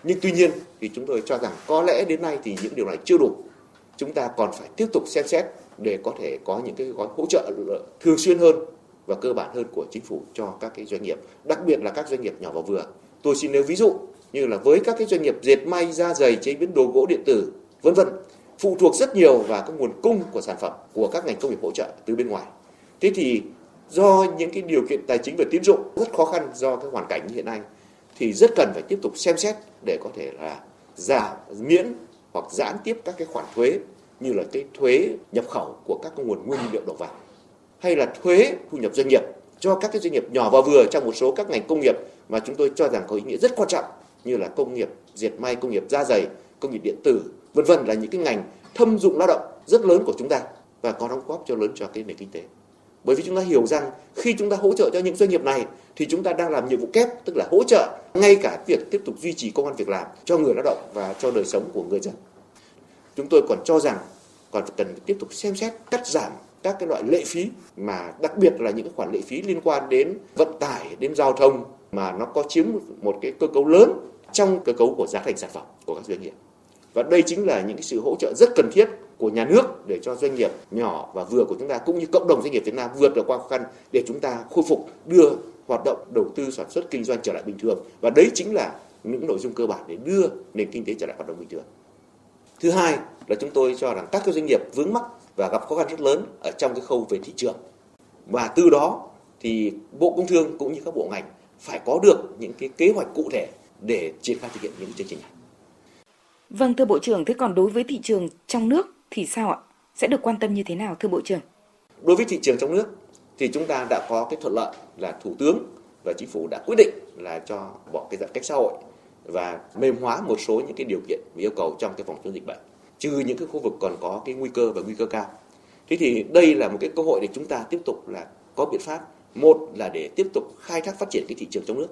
Nhưng tuy nhiên thì chúng tôi cho rằng có lẽ đến nay thì những điều này chưa đủ. Chúng ta còn phải tiếp tục xem xét để có thể có những cái gói hỗ trợ thường xuyên hơn và cơ bản hơn của chính phủ cho các cái doanh nghiệp, đặc biệt là các doanh nghiệp nhỏ và vừa. Tôi xin nêu ví dụ như là với các cái doanh nghiệp dệt may, da giày, chế biến đồ gỗ điện tử, vân vân phụ thuộc rất nhiều vào các nguồn cung của sản phẩm của các ngành công nghiệp hỗ trợ từ bên ngoài. Thế thì do những cái điều kiện tài chính và tín dụng rất khó khăn do cái hoàn cảnh hiện nay thì rất cần phải tiếp tục xem xét để có thể là giảm miễn hoặc giãn tiếp các cái khoản thuế như là cái thuế nhập khẩu của các cái nguồn nguyên liệu đầu vào hay là thuế thu nhập doanh nghiệp cho các cái doanh nghiệp nhỏ và vừa trong một số các ngành công nghiệp mà chúng tôi cho rằng có ý nghĩa rất quan trọng như là công nghiệp dệt may, công nghiệp da dày, công nghiệp điện tử, vân vân là những cái ngành thâm dụng lao động rất lớn của chúng ta và có đóng góp cho lớn cho cái nền kinh tế. Bởi vì chúng ta hiểu rằng khi chúng ta hỗ trợ cho những doanh nghiệp này thì chúng ta đang làm nhiệm vụ kép, tức là hỗ trợ ngay cả việc tiếp tục duy trì công an việc làm cho người lao động và cho đời sống của người dân. Chúng tôi còn cho rằng còn cần tiếp tục xem xét cắt giảm các cái loại lệ phí mà đặc biệt là những khoản lệ phí liên quan đến vận tải, đến giao thông mà nó có chiếm một cái cơ cấu lớn trong cơ cấu của giá thành sản phẩm của các doanh nghiệp. Và đây chính là những cái sự hỗ trợ rất cần thiết của nhà nước để cho doanh nghiệp nhỏ và vừa của chúng ta cũng như cộng đồng doanh nghiệp Việt Nam vượt được qua khó khăn để chúng ta khôi phục đưa hoạt động đầu tư sản xuất kinh doanh trở lại bình thường và đấy chính là những nội dung cơ bản để đưa nền kinh tế trở lại hoạt động bình thường. Thứ hai là chúng tôi cho rằng các cái doanh nghiệp vướng mắc và gặp khó khăn rất lớn ở trong cái khâu về thị trường. Và từ đó thì Bộ Công Thương cũng như các bộ ngành phải có được những cái kế hoạch cụ thể để triển khai thực hiện những chương trình này. Vâng thưa Bộ trưởng, thế còn đối với thị trường trong nước thì sao ạ? Sẽ được quan tâm như thế nào thưa Bộ trưởng? Đối với thị trường trong nước thì chúng ta đã có cái thuận lợi là thủ tướng và chính phủ đã quyết định là cho bỏ cái giãn cách xã hội và mềm hóa một số những cái điều kiện và yêu cầu trong cái phòng chống dịch bệnh trừ những cái khu vực còn có cái nguy cơ và nguy cơ cao. Thế thì đây là một cái cơ hội để chúng ta tiếp tục là có biện pháp. Một là để tiếp tục khai thác phát triển cái thị trường trong nước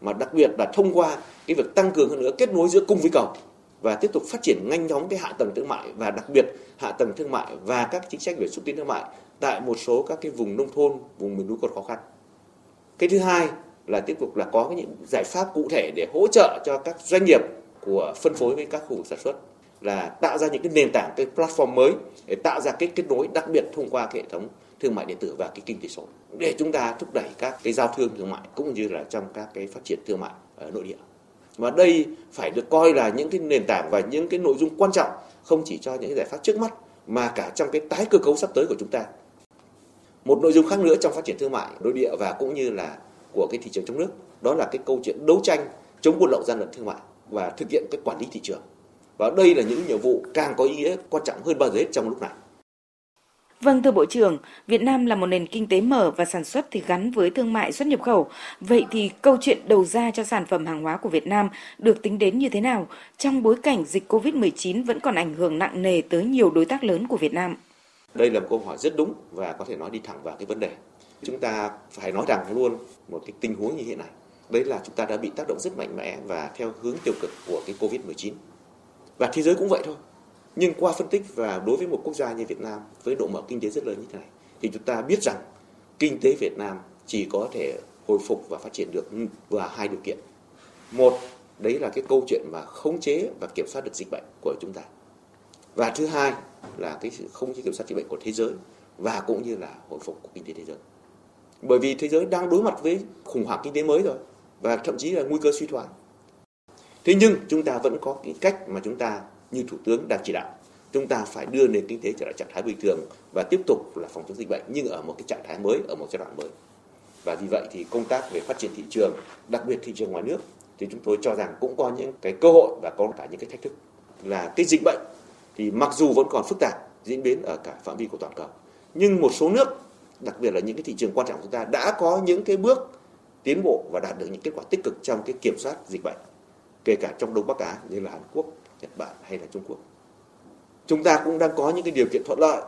mà đặc biệt là thông qua cái việc tăng cường hơn nữa kết nối giữa cung với cầu và tiếp tục phát triển nhanh chóng cái hạ tầng thương mại và đặc biệt hạ tầng thương mại và các chính sách về xúc tiến thương mại tại một số các cái vùng nông thôn, vùng miền núi còn khó khăn. Cái thứ hai là tiếp tục là có những giải pháp cụ thể để hỗ trợ cho các doanh nghiệp của phân phối với các khu vực sản xuất là tạo ra những cái nền tảng, cái platform mới để tạo ra cái kết nối đặc biệt thông qua cái hệ thống thương mại điện tử và cái kinh tế số để chúng ta thúc đẩy các cái giao thương thương mại cũng như là trong các cái phát triển thương mại ở nội địa. Và đây phải được coi là những cái nền tảng và những cái nội dung quan trọng, không chỉ cho những giải pháp trước mắt mà cả trong cái tái cơ cấu sắp tới của chúng ta. Một nội dung khác nữa trong phát triển thương mại nội địa và cũng như là của cái thị trường trong nước, đó là cái câu chuyện đấu tranh chống buôn lậu gian lận thương mại và thực hiện cái quản lý thị trường và đây là những nhiệm vụ càng có ý nghĩa quan trọng hơn bao giờ hết trong lúc này Vâng thưa Bộ trưởng, Việt Nam là một nền kinh tế mở và sản xuất thì gắn với thương mại xuất nhập khẩu. Vậy thì câu chuyện đầu ra cho sản phẩm hàng hóa của Việt Nam được tính đến như thế nào trong bối cảnh dịch COVID-19 vẫn còn ảnh hưởng nặng nề tới nhiều đối tác lớn của Việt Nam? Đây là một câu hỏi rất đúng và có thể nói đi thẳng vào cái vấn đề. Chúng ta phải nói rằng luôn một cái tình huống như hiện nay. Đấy là chúng ta đã bị tác động rất mạnh mẽ và theo hướng tiêu cực của cái COVID-19. Và thế giới cũng vậy thôi nhưng qua phân tích và đối với một quốc gia như Việt Nam với độ mở kinh tế rất lớn như thế này thì chúng ta biết rằng kinh tế Việt Nam chỉ có thể hồi phục và phát triển được và hai điều kiện. Một, đấy là cái câu chuyện mà khống chế và kiểm soát được dịch bệnh của chúng ta. Và thứ hai là cái sự không chế kiểm soát dịch bệnh của thế giới và cũng như là hồi phục của kinh tế thế giới. Bởi vì thế giới đang đối mặt với khủng hoảng kinh tế mới rồi và thậm chí là nguy cơ suy thoái. Thế nhưng chúng ta vẫn có cái cách mà chúng ta như Thủ tướng đang chỉ đạo. Chúng ta phải đưa nền kinh tế trở lại trạng thái bình thường và tiếp tục là phòng chống dịch bệnh nhưng ở một cái trạng thái mới, ở một giai đoạn mới. Và vì vậy thì công tác về phát triển thị trường, đặc biệt thị trường ngoài nước thì chúng tôi cho rằng cũng có những cái cơ hội và có cả những cái thách thức. Là cái dịch bệnh thì mặc dù vẫn còn phức tạp, diễn biến ở cả phạm vi của toàn cầu. Nhưng một số nước, đặc biệt là những cái thị trường quan trọng của chúng ta đã có những cái bước tiến bộ và đạt được những kết quả tích cực trong cái kiểm soát dịch bệnh kể cả trong Đông Bắc Á như là Hàn Quốc, Nhật Bản hay là Trung Quốc. Chúng ta cũng đang có những cái điều kiện thuận lợi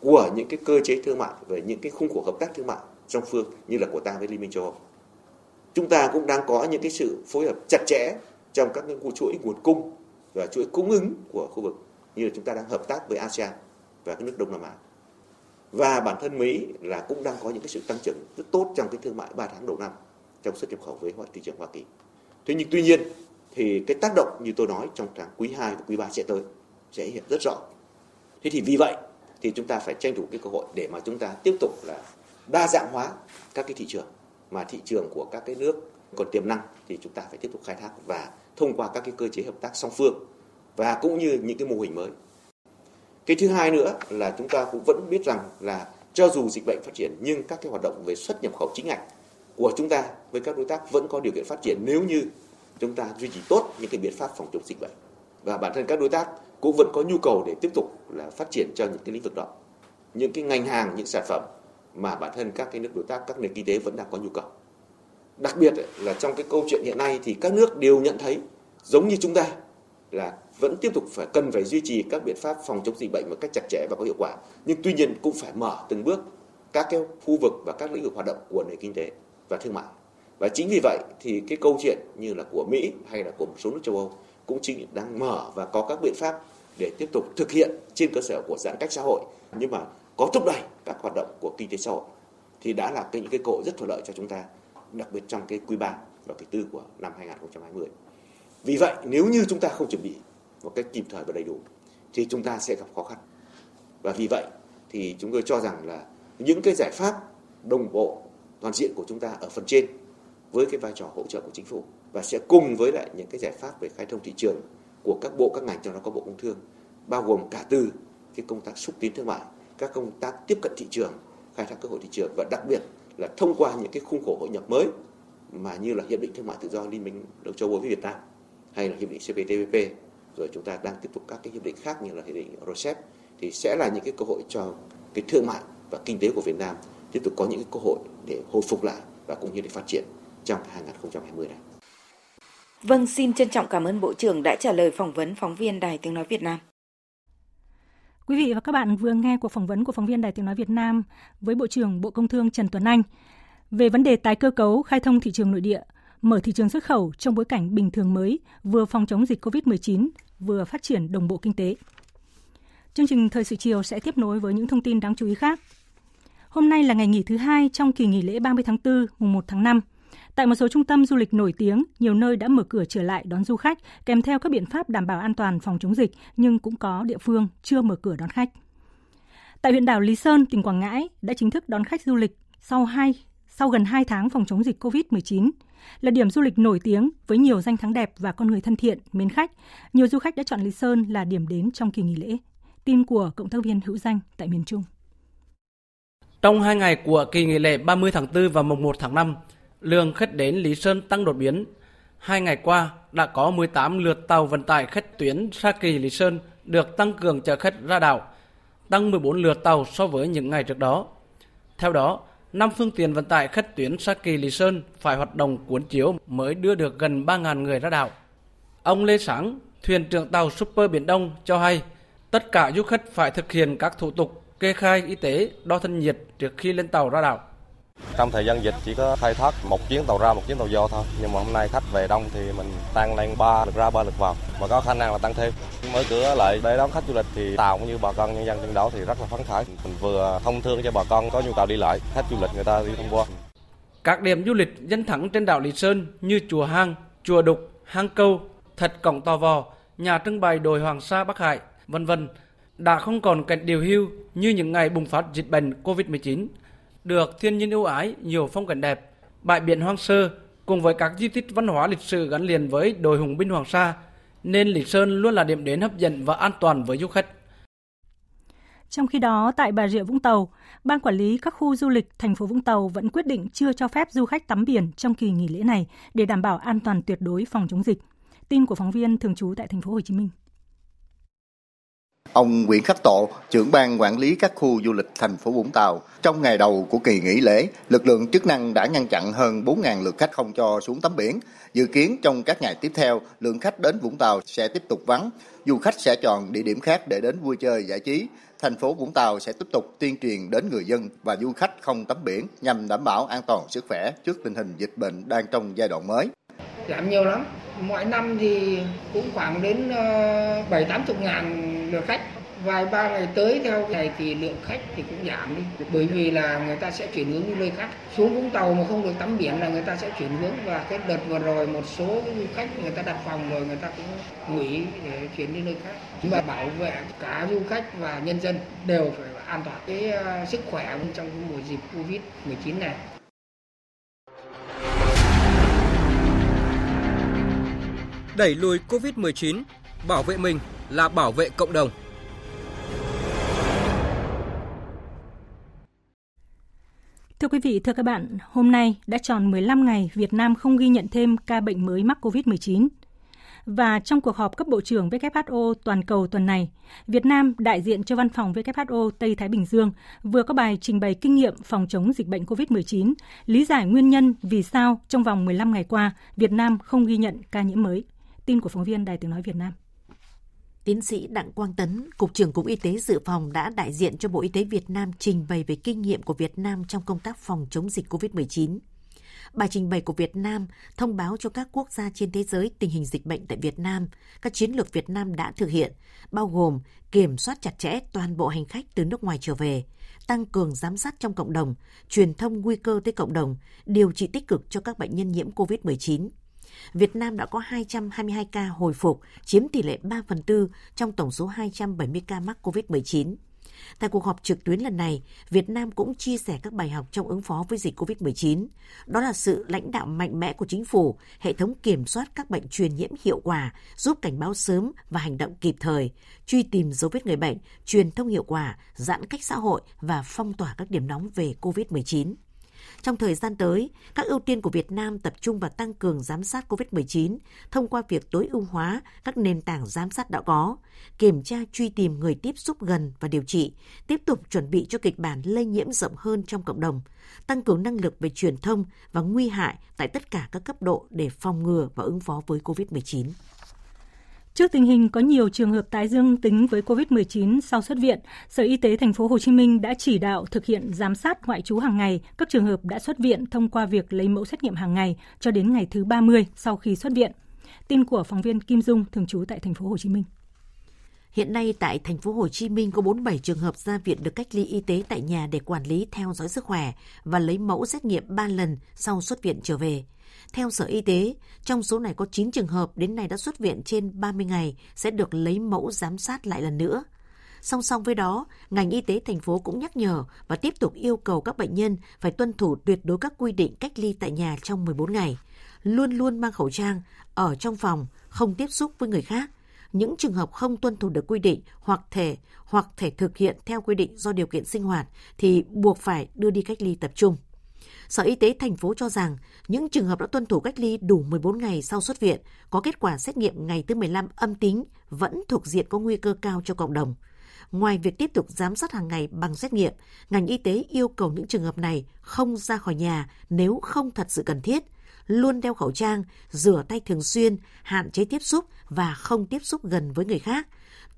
của những cái cơ chế thương mại về những cái khung khổ hợp tác thương mại song phương như là của ta với Liên minh châu Âu. Chúng ta cũng đang có những cái sự phối hợp chặt chẽ trong các cái chuỗi nguồn cung và chuỗi cung ứng của khu vực như là chúng ta đang hợp tác với ASEAN và các nước Đông Nam Á. Và bản thân Mỹ là cũng đang có những cái sự tăng trưởng rất tốt trong cái thương mại 3 tháng đầu năm trong xuất nhập khẩu với thị trường Hoa Kỳ. Thế nhưng tuy nhiên thì cái tác động như tôi nói trong tháng quý 2 và quý 3 sẽ tới, sẽ hiện rất rõ. Thế thì vì vậy thì chúng ta phải tranh thủ cái cơ hội để mà chúng ta tiếp tục là đa dạng hóa các cái thị trường mà thị trường của các cái nước còn tiềm năng thì chúng ta phải tiếp tục khai thác và thông qua các cái cơ chế hợp tác song phương và cũng như những cái mô hình mới. Cái thứ hai nữa là chúng ta cũng vẫn biết rằng là cho dù dịch bệnh phát triển nhưng các cái hoạt động về xuất nhập khẩu chính ngạch của chúng ta với các đối tác vẫn có điều kiện phát triển nếu như chúng ta duy trì tốt những cái biện pháp phòng chống dịch bệnh. Và bản thân các đối tác cũng vẫn có nhu cầu để tiếp tục là phát triển cho những cái lĩnh vực đó. Những cái ngành hàng, những sản phẩm mà bản thân các cái nước đối tác, các nền kinh tế vẫn đang có nhu cầu. Đặc biệt là trong cái câu chuyện hiện nay thì các nước đều nhận thấy giống như chúng ta là vẫn tiếp tục phải cần phải duy trì các biện pháp phòng chống dịch bệnh một cách chặt chẽ và có hiệu quả. Nhưng tuy nhiên cũng phải mở từng bước các cái khu vực và các lĩnh vực hoạt động của nền kinh tế và thương mại và chính vì vậy thì cái câu chuyện như là của Mỹ hay là của một số nước châu Âu cũng chính đang mở và có các biện pháp để tiếp tục thực hiện trên cơ sở của giãn cách xã hội, nhưng mà có thúc đẩy các hoạt động của kinh tế xã hội thì đã là cái, những cái cơ hội rất thuận lợi cho chúng ta, đặc biệt trong cái quý 3 và quý tư của năm 2020. Vì vậy, nếu như chúng ta không chuẩn bị một cách kịp thời và đầy đủ thì chúng ta sẽ gặp khó khăn. Và vì vậy thì chúng tôi cho rằng là những cái giải pháp đồng bộ, toàn diện của chúng ta ở phần trên với cái vai trò hỗ trợ của chính phủ và sẽ cùng với lại những cái giải pháp về khai thông thị trường của các bộ, các ngành, trong đó có bộ công thương, bao gồm cả từ cái công tác xúc tiến thương mại, các công tác tiếp cận thị trường, khai thác cơ hội thị trường và đặc biệt là thông qua những cái khung khổ hội nhập mới mà như là hiệp định thương mại tự do liên minh châu Âu với Việt Nam hay là hiệp định CPTPP rồi chúng ta đang tiếp tục các cái hiệp định khác như là hiệp định RCEP thì sẽ là những cái cơ hội cho cái thương mại và kinh tế của Việt Nam tiếp tục có những cái cơ hội để hồi phục lại và cũng như để phát triển trong 2020 này. Vâng, xin trân trọng cảm ơn Bộ trưởng đã trả lời phỏng vấn phóng viên Đài Tiếng Nói Việt Nam. Quý vị và các bạn vừa nghe cuộc phỏng vấn của phóng viên Đài Tiếng Nói Việt Nam với Bộ trưởng Bộ Công Thương Trần Tuấn Anh về vấn đề tái cơ cấu khai thông thị trường nội địa, mở thị trường xuất khẩu trong bối cảnh bình thường mới, vừa phòng chống dịch COVID-19, vừa phát triển đồng bộ kinh tế. Chương trình Thời sự chiều sẽ tiếp nối với những thông tin đáng chú ý khác. Hôm nay là ngày nghỉ thứ hai trong kỳ nghỉ lễ 30 tháng 4, mùng 1 tháng 5. Tại một số trung tâm du lịch nổi tiếng, nhiều nơi đã mở cửa trở lại đón du khách kèm theo các biện pháp đảm bảo an toàn phòng chống dịch, nhưng cũng có địa phương chưa mở cửa đón khách. Tại huyện đảo Lý Sơn, tỉnh Quảng Ngãi đã chính thức đón khách du lịch sau hai sau gần 2 tháng phòng chống dịch COVID-19 là điểm du lịch nổi tiếng với nhiều danh thắng đẹp và con người thân thiện, mến khách. Nhiều du khách đã chọn Lý Sơn là điểm đến trong kỳ nghỉ lễ. Tin của cộng tác viên Hữu Danh tại miền Trung. Trong hai ngày của kỳ nghỉ lễ 30 tháng 4 và mùng 1 tháng 5, lượng khách đến Lý Sơn tăng đột biến. Hai ngày qua đã có 18 lượt tàu vận tải khách tuyến Sa Kỳ Lý Sơn được tăng cường chở khách ra đảo, tăng 14 lượt tàu so với những ngày trước đó. Theo đó, năm phương tiện vận tải khách tuyến Sa Kỳ Lý Sơn phải hoạt động cuốn chiếu mới đưa được gần 3.000 người ra đảo. Ông Lê Sáng, thuyền trưởng tàu Super Biển Đông cho hay, tất cả du khách phải thực hiện các thủ tục kê khai y tế, đo thân nhiệt trước khi lên tàu ra đảo. Trong thời gian dịch chỉ có khai thác một chuyến tàu ra, một chuyến tàu vô thôi. Nhưng mà hôm nay khách về đông thì mình tăng lên 3 lượt ra, 3 lượt vào. Và có khả năng là tăng thêm. Mở cửa lại để đón khách du lịch thì tàu cũng như bà con nhân dân trên đảo thì rất là phấn khởi. Mình vừa thông thương cho bà con có nhu cầu đi lại, khách du lịch người ta đi thông qua. Các điểm du lịch danh thắng trên đảo Lý Sơn như chùa Hang, chùa Đục, Hang Câu, Thật Cổng Tò Vò, nhà trưng bày đồi Hoàng Sa Bắc Hải, vân vân đã không còn cảnh điều hưu như những ngày bùng phát dịch bệnh COVID-19 được thiên nhiên ưu ái, nhiều phong cảnh đẹp, bãi biển hoang sơ cùng với các di tích văn hóa lịch sử gắn liền với đồi Hùng binh Hoàng Sa, nên Lý Sơn luôn là điểm đến hấp dẫn và an toàn với du khách. Trong khi đó, tại Bà Rịa Vũng Tàu, Ban quản lý các khu du lịch thành phố Vũng Tàu vẫn quyết định chưa cho phép du khách tắm biển trong kỳ nghỉ lễ này để đảm bảo an toàn tuyệt đối phòng chống dịch. Tin của phóng viên thường trú tại thành phố Hồ Chí Minh. Ông Nguyễn Khắc Tộ, trưởng ban quản lý các khu du lịch thành phố Vũng Tàu, trong ngày đầu của kỳ nghỉ lễ, lực lượng chức năng đã ngăn chặn hơn 4.000 lượt khách không cho xuống tắm biển. Dự kiến trong các ngày tiếp theo, lượng khách đến Vũng Tàu sẽ tiếp tục vắng. Du khách sẽ chọn địa điểm khác để đến vui chơi giải trí. Thành phố Vũng Tàu sẽ tiếp tục tuyên truyền đến người dân và du khách không tắm biển nhằm đảm bảo an toàn sức khỏe trước tình hình dịch bệnh đang trong giai đoạn mới. Giảm nhiều lắm. Mỗi năm thì cũng khoảng đến ờ, bảy, tám chục ngàn lượt khách. Vài ba ngày tới theo ngày thì lượng khách thì cũng giảm đi. Bởi vì là người ta sẽ chuyển hướng đi nơi khác. Xuống vũng tàu mà không được tắm biển là người ta sẽ chuyển hướng. Và cái đợt vừa rồi một số du khách người ta đặt phòng rồi người ta cũng nghỉ để chuyển đi nơi khác. Và bảo vệ cả du khách và nhân dân đều phải an toàn. Cái ờ, sức khỏe trong cái mùa dịch covid 19 này. Đẩy lùi Covid-19, bảo vệ mình là bảo vệ cộng đồng. Thưa quý vị, thưa các bạn, hôm nay đã tròn 15 ngày Việt Nam không ghi nhận thêm ca bệnh mới mắc COVID-19. Và trong cuộc họp cấp bộ trưởng WHO toàn cầu tuần này, Việt Nam đại diện cho văn phòng WHO Tây Thái Bình Dương vừa có bài trình bày kinh nghiệm phòng chống dịch bệnh COVID-19, lý giải nguyên nhân vì sao trong vòng 15 ngày qua Việt Nam không ghi nhận ca nhiễm mới. Tin của phóng viên Đài Tiếng Nói Việt Nam. Tiến sĩ Đặng Quang Tấn, Cục trưởng Cục Y tế Dự phòng đã đại diện cho Bộ Y tế Việt Nam trình bày về kinh nghiệm của Việt Nam trong công tác phòng chống dịch COVID-19. Bài trình bày của Việt Nam thông báo cho các quốc gia trên thế giới tình hình dịch bệnh tại Việt Nam, các chiến lược Việt Nam đã thực hiện, bao gồm kiểm soát chặt chẽ toàn bộ hành khách từ nước ngoài trở về, tăng cường giám sát trong cộng đồng, truyền thông nguy cơ tới cộng đồng, điều trị tích cực cho các bệnh nhân nhiễm COVID-19 Việt Nam đã có 222 ca hồi phục, chiếm tỷ lệ 3 phần tư trong tổng số 270 ca mắc COVID-19. Tại cuộc họp trực tuyến lần này, Việt Nam cũng chia sẻ các bài học trong ứng phó với dịch COVID-19. Đó là sự lãnh đạo mạnh mẽ của chính phủ, hệ thống kiểm soát các bệnh truyền nhiễm hiệu quả, giúp cảnh báo sớm và hành động kịp thời, truy tìm dấu vết người bệnh, truyền thông hiệu quả, giãn cách xã hội và phong tỏa các điểm nóng về COVID-19. Trong thời gian tới, các ưu tiên của Việt Nam tập trung vào tăng cường giám sát COVID-19 thông qua việc tối ưu hóa các nền tảng giám sát đã có, kiểm tra truy tìm người tiếp xúc gần và điều trị, tiếp tục chuẩn bị cho kịch bản lây nhiễm rộng hơn trong cộng đồng, tăng cường năng lực về truyền thông và nguy hại tại tất cả các cấp độ để phòng ngừa và ứng phó với COVID-19. Trước tình hình có nhiều trường hợp tái dương tính với COVID-19 sau xuất viện, Sở Y tế thành phố Hồ Chí Minh đã chỉ đạo thực hiện giám sát ngoại trú hàng ngày các trường hợp đã xuất viện thông qua việc lấy mẫu xét nghiệm hàng ngày cho đến ngày thứ 30 sau khi xuất viện. Tin của phóng viên Kim Dung thường trú tại thành phố Hồ Chí Minh. Hiện nay tại thành phố Hồ Chí Minh có 47 trường hợp ra viện được cách ly y tế tại nhà để quản lý theo dõi sức khỏe và lấy mẫu xét nghiệm 3 lần sau xuất viện trở về. Theo Sở Y tế, trong số này có 9 trường hợp đến nay đã xuất viện trên 30 ngày sẽ được lấy mẫu giám sát lại lần nữa. Song song với đó, ngành y tế thành phố cũng nhắc nhở và tiếp tục yêu cầu các bệnh nhân phải tuân thủ tuyệt đối các quy định cách ly tại nhà trong 14 ngày, luôn luôn mang khẩu trang, ở trong phòng, không tiếp xúc với người khác. Những trường hợp không tuân thủ được quy định hoặc thể hoặc thể thực hiện theo quy định do điều kiện sinh hoạt thì buộc phải đưa đi cách ly tập trung. Sở Y tế thành phố cho rằng những trường hợp đã tuân thủ cách ly đủ 14 ngày sau xuất viện, có kết quả xét nghiệm ngày thứ 15 âm tính vẫn thuộc diện có nguy cơ cao cho cộng đồng. Ngoài việc tiếp tục giám sát hàng ngày bằng xét nghiệm, ngành y tế yêu cầu những trường hợp này không ra khỏi nhà nếu không thật sự cần thiết, luôn đeo khẩu trang, rửa tay thường xuyên, hạn chế tiếp xúc và không tiếp xúc gần với người khác,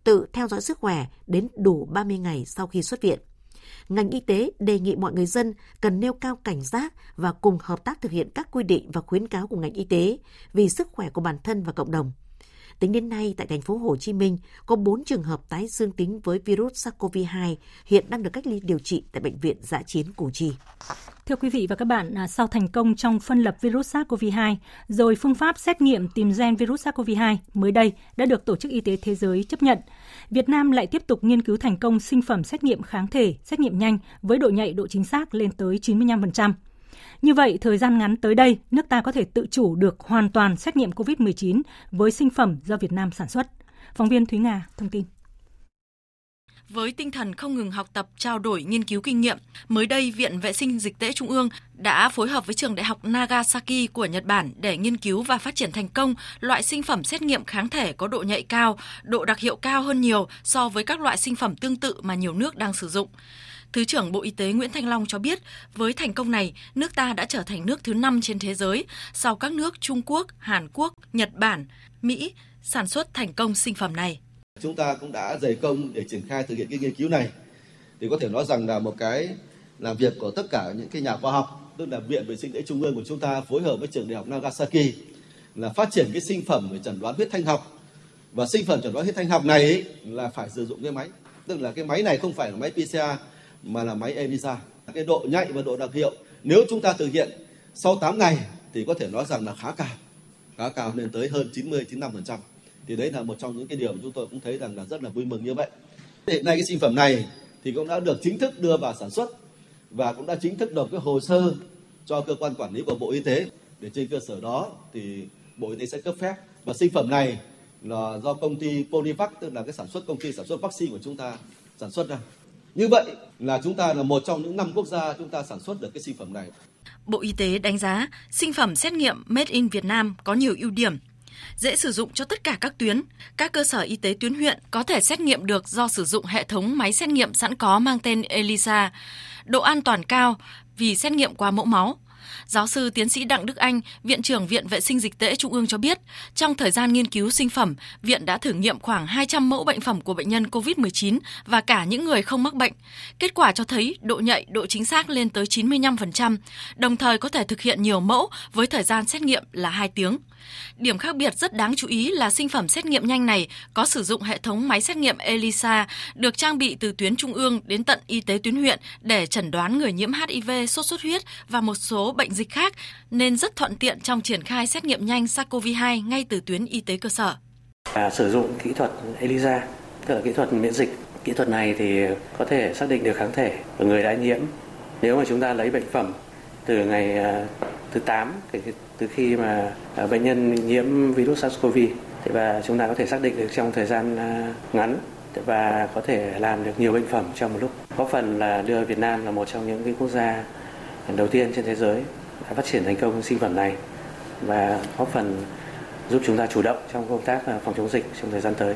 tự theo dõi sức khỏe đến đủ 30 ngày sau khi xuất viện ngành y tế đề nghị mọi người dân cần nêu cao cảnh giác và cùng hợp tác thực hiện các quy định và khuyến cáo của ngành y tế vì sức khỏe của bản thân và cộng đồng. Tính đến nay, tại thành phố Hồ Chí Minh có 4 trường hợp tái dương tính với virus SARS-CoV-2 hiện đang được cách ly điều trị tại bệnh viện Giã chiến Củ Chi. Thưa quý vị và các bạn, à, sau thành công trong phân lập virus SARS-CoV-2, rồi phương pháp xét nghiệm tìm gen virus SARS-CoV-2 mới đây đã được Tổ chức Y tế Thế giới chấp nhận. Việt Nam lại tiếp tục nghiên cứu thành công sinh phẩm xét nghiệm kháng thể, xét nghiệm nhanh với độ nhạy độ chính xác lên tới 95%. Như vậy, thời gian ngắn tới đây, nước ta có thể tự chủ được hoàn toàn xét nghiệm COVID-19 với sinh phẩm do Việt Nam sản xuất. Phóng viên Thúy Nga thông tin. Với tinh thần không ngừng học tập, trao đổi, nghiên cứu kinh nghiệm, mới đây Viện Vệ sinh Dịch tễ Trung ương đã phối hợp với trường đại học Nagasaki của Nhật Bản để nghiên cứu và phát triển thành công loại sinh phẩm xét nghiệm kháng thể có độ nhạy cao, độ đặc hiệu cao hơn nhiều so với các loại sinh phẩm tương tự mà nhiều nước đang sử dụng. Thứ trưởng Bộ Y tế Nguyễn Thanh Long cho biết, với thành công này, nước ta đã trở thành nước thứ 5 trên thế giới sau các nước Trung Quốc, Hàn Quốc, Nhật Bản, Mỹ sản xuất thành công sinh phẩm này. Chúng ta cũng đã dày công để triển khai thực hiện cái nghiên cứu này. Thì có thể nói rằng là một cái làm việc của tất cả những cái nhà khoa học, tức là Viện Vệ sinh Tế Trung ương của chúng ta phối hợp với trường đại học Nagasaki là phát triển cái sinh phẩm về chẩn đoán huyết thanh học. Và sinh phẩm chẩn đoán huyết thanh học này ấy, là phải sử dụng cái máy, tức là cái máy này không phải là máy PCR mà là máy ELISA. Cái độ nhạy và độ đặc hiệu. Nếu chúng ta thực hiện sau 8 ngày thì có thể nói rằng là khá cao, khá cao lên tới hơn 90 95% thì đấy là một trong những cái điều chúng tôi cũng thấy rằng là rất là vui mừng như vậy. Hiện nay cái sinh phẩm này thì cũng đã được chính thức đưa vào sản xuất và cũng đã chính thức nộp cái hồ sơ cho cơ quan quản lý của bộ y tế. Để trên cơ sở đó thì bộ y tế sẽ cấp phép. Và sinh phẩm này là do công ty Polivac tức là cái sản xuất công ty sản xuất vaccine của chúng ta sản xuất ra như vậy là chúng ta là một trong những năm quốc gia chúng ta sản xuất được cái sinh phẩm này. Bộ Y tế đánh giá sinh phẩm xét nghiệm Made in Việt Nam có nhiều ưu điểm, dễ sử dụng cho tất cả các tuyến. Các cơ sở y tế tuyến huyện có thể xét nghiệm được do sử dụng hệ thống máy xét nghiệm sẵn có mang tên ELISA. Độ an toàn cao vì xét nghiệm qua mẫu máu. Giáo sư tiến sĩ Đặng Đức Anh, Viện trưởng Viện Vệ sinh Dịch tễ Trung ương cho biết, trong thời gian nghiên cứu sinh phẩm, Viện đã thử nghiệm khoảng 200 mẫu bệnh phẩm của bệnh nhân COVID-19 và cả những người không mắc bệnh. Kết quả cho thấy độ nhạy, độ chính xác lên tới 95%, đồng thời có thể thực hiện nhiều mẫu với thời gian xét nghiệm là 2 tiếng. Điểm khác biệt rất đáng chú ý là sinh phẩm xét nghiệm nhanh này có sử dụng hệ thống máy xét nghiệm ELISA được trang bị từ tuyến trung ương đến tận y tế tuyến huyện để chẩn đoán người nhiễm HIV, sốt xuất huyết và một số bệnh dịch khác nên rất thuận tiện trong triển khai xét nghiệm nhanh SARS-CoV-2 ngay từ tuyến y tế cơ sở. À, sử dụng kỹ thuật ELISA, tức là kỹ thuật miễn dịch. Kỹ thuật này thì có thể xác định được kháng thể của người đã nhiễm. Nếu mà chúng ta lấy bệnh phẩm từ ngày à, thứ 8 từ khi mà à, bệnh nhân nhiễm virus SARS-CoV thì và chúng ta có thể xác định được trong thời gian à, ngắn và có thể làm được nhiều bệnh phẩm trong một lúc. Có phần là đưa Việt Nam là một trong những cái quốc gia đầu tiên trên thế giới đã phát triển thành công sinh phẩm này và góp phần giúp chúng ta chủ động trong công tác à, phòng chống dịch trong thời gian tới.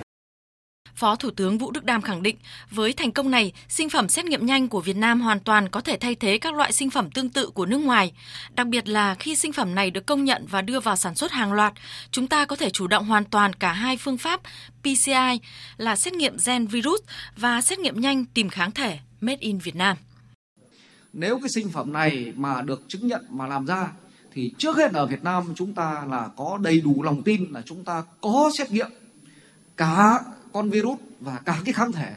Phó Thủ tướng Vũ Đức Đam khẳng định, với thành công này, sinh phẩm xét nghiệm nhanh của Việt Nam hoàn toàn có thể thay thế các loại sinh phẩm tương tự của nước ngoài. Đặc biệt là khi sinh phẩm này được công nhận và đưa vào sản xuất hàng loạt, chúng ta có thể chủ động hoàn toàn cả hai phương pháp PCI là xét nghiệm gen virus và xét nghiệm nhanh tìm kháng thể Made in Việt Nam. Nếu cái sinh phẩm này mà được chứng nhận mà làm ra, thì trước hết ở Việt Nam chúng ta là có đầy đủ lòng tin là chúng ta có xét nghiệm cả con virus và cả cái kháng thể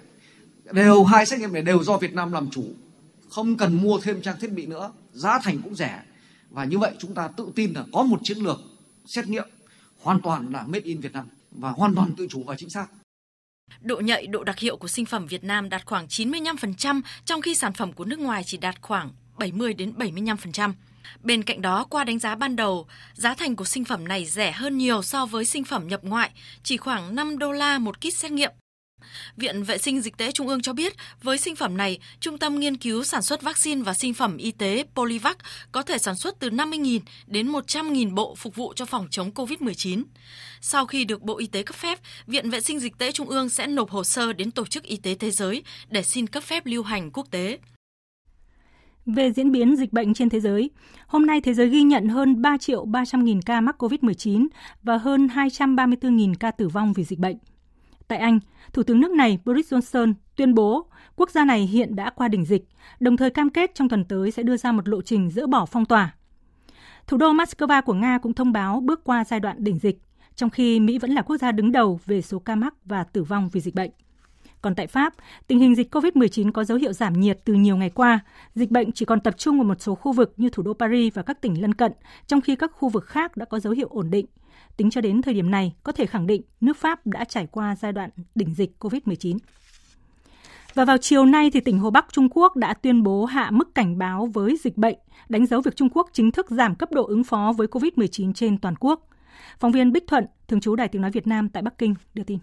đều hai xét nghiệm này đều do Việt Nam làm chủ, không cần mua thêm trang thiết bị nữa, giá thành cũng rẻ và như vậy chúng ta tự tin là có một chiến lược xét nghiệm hoàn toàn là made in Việt Nam và hoàn toàn tự chủ và chính xác. Độ nhạy, độ đặc hiệu của sinh phẩm Việt Nam đạt khoảng 95%, trong khi sản phẩm của nước ngoài chỉ đạt khoảng 70 đến 75%. Bên cạnh đó, qua đánh giá ban đầu, giá thành của sinh phẩm này rẻ hơn nhiều so với sinh phẩm nhập ngoại, chỉ khoảng 5 đô la một kit xét nghiệm. Viện Vệ sinh Dịch tễ Trung ương cho biết, với sinh phẩm này, Trung tâm Nghiên cứu Sản xuất Vaccine và Sinh phẩm Y tế Polivac có thể sản xuất từ 50.000 đến 100.000 bộ phục vụ cho phòng chống COVID-19. Sau khi được Bộ Y tế cấp phép, Viện Vệ sinh Dịch tễ Trung ương sẽ nộp hồ sơ đến Tổ chức Y tế Thế giới để xin cấp phép lưu hành quốc tế. Về diễn biến dịch bệnh trên thế giới, hôm nay thế giới ghi nhận hơn 3 triệu 300 nghìn ca mắc COVID-19 và hơn 234 nghìn ca tử vong vì dịch bệnh. Tại Anh, Thủ tướng nước này Boris Johnson tuyên bố quốc gia này hiện đã qua đỉnh dịch, đồng thời cam kết trong tuần tới sẽ đưa ra một lộ trình dỡ bỏ phong tỏa. Thủ đô Moscow của Nga cũng thông báo bước qua giai đoạn đỉnh dịch, trong khi Mỹ vẫn là quốc gia đứng đầu về số ca mắc và tử vong vì dịch bệnh. Còn tại Pháp, tình hình dịch COVID-19 có dấu hiệu giảm nhiệt từ nhiều ngày qua. Dịch bệnh chỉ còn tập trung ở một số khu vực như thủ đô Paris và các tỉnh lân cận, trong khi các khu vực khác đã có dấu hiệu ổn định. Tính cho đến thời điểm này, có thể khẳng định nước Pháp đã trải qua giai đoạn đỉnh dịch COVID-19. Và vào chiều nay thì tỉnh Hồ Bắc Trung Quốc đã tuyên bố hạ mức cảnh báo với dịch bệnh, đánh dấu việc Trung Quốc chính thức giảm cấp độ ứng phó với COVID-19 trên toàn quốc. Phóng viên Bích Thuận, thường trú Đài Tiếng nói Việt Nam tại Bắc Kinh đưa tin.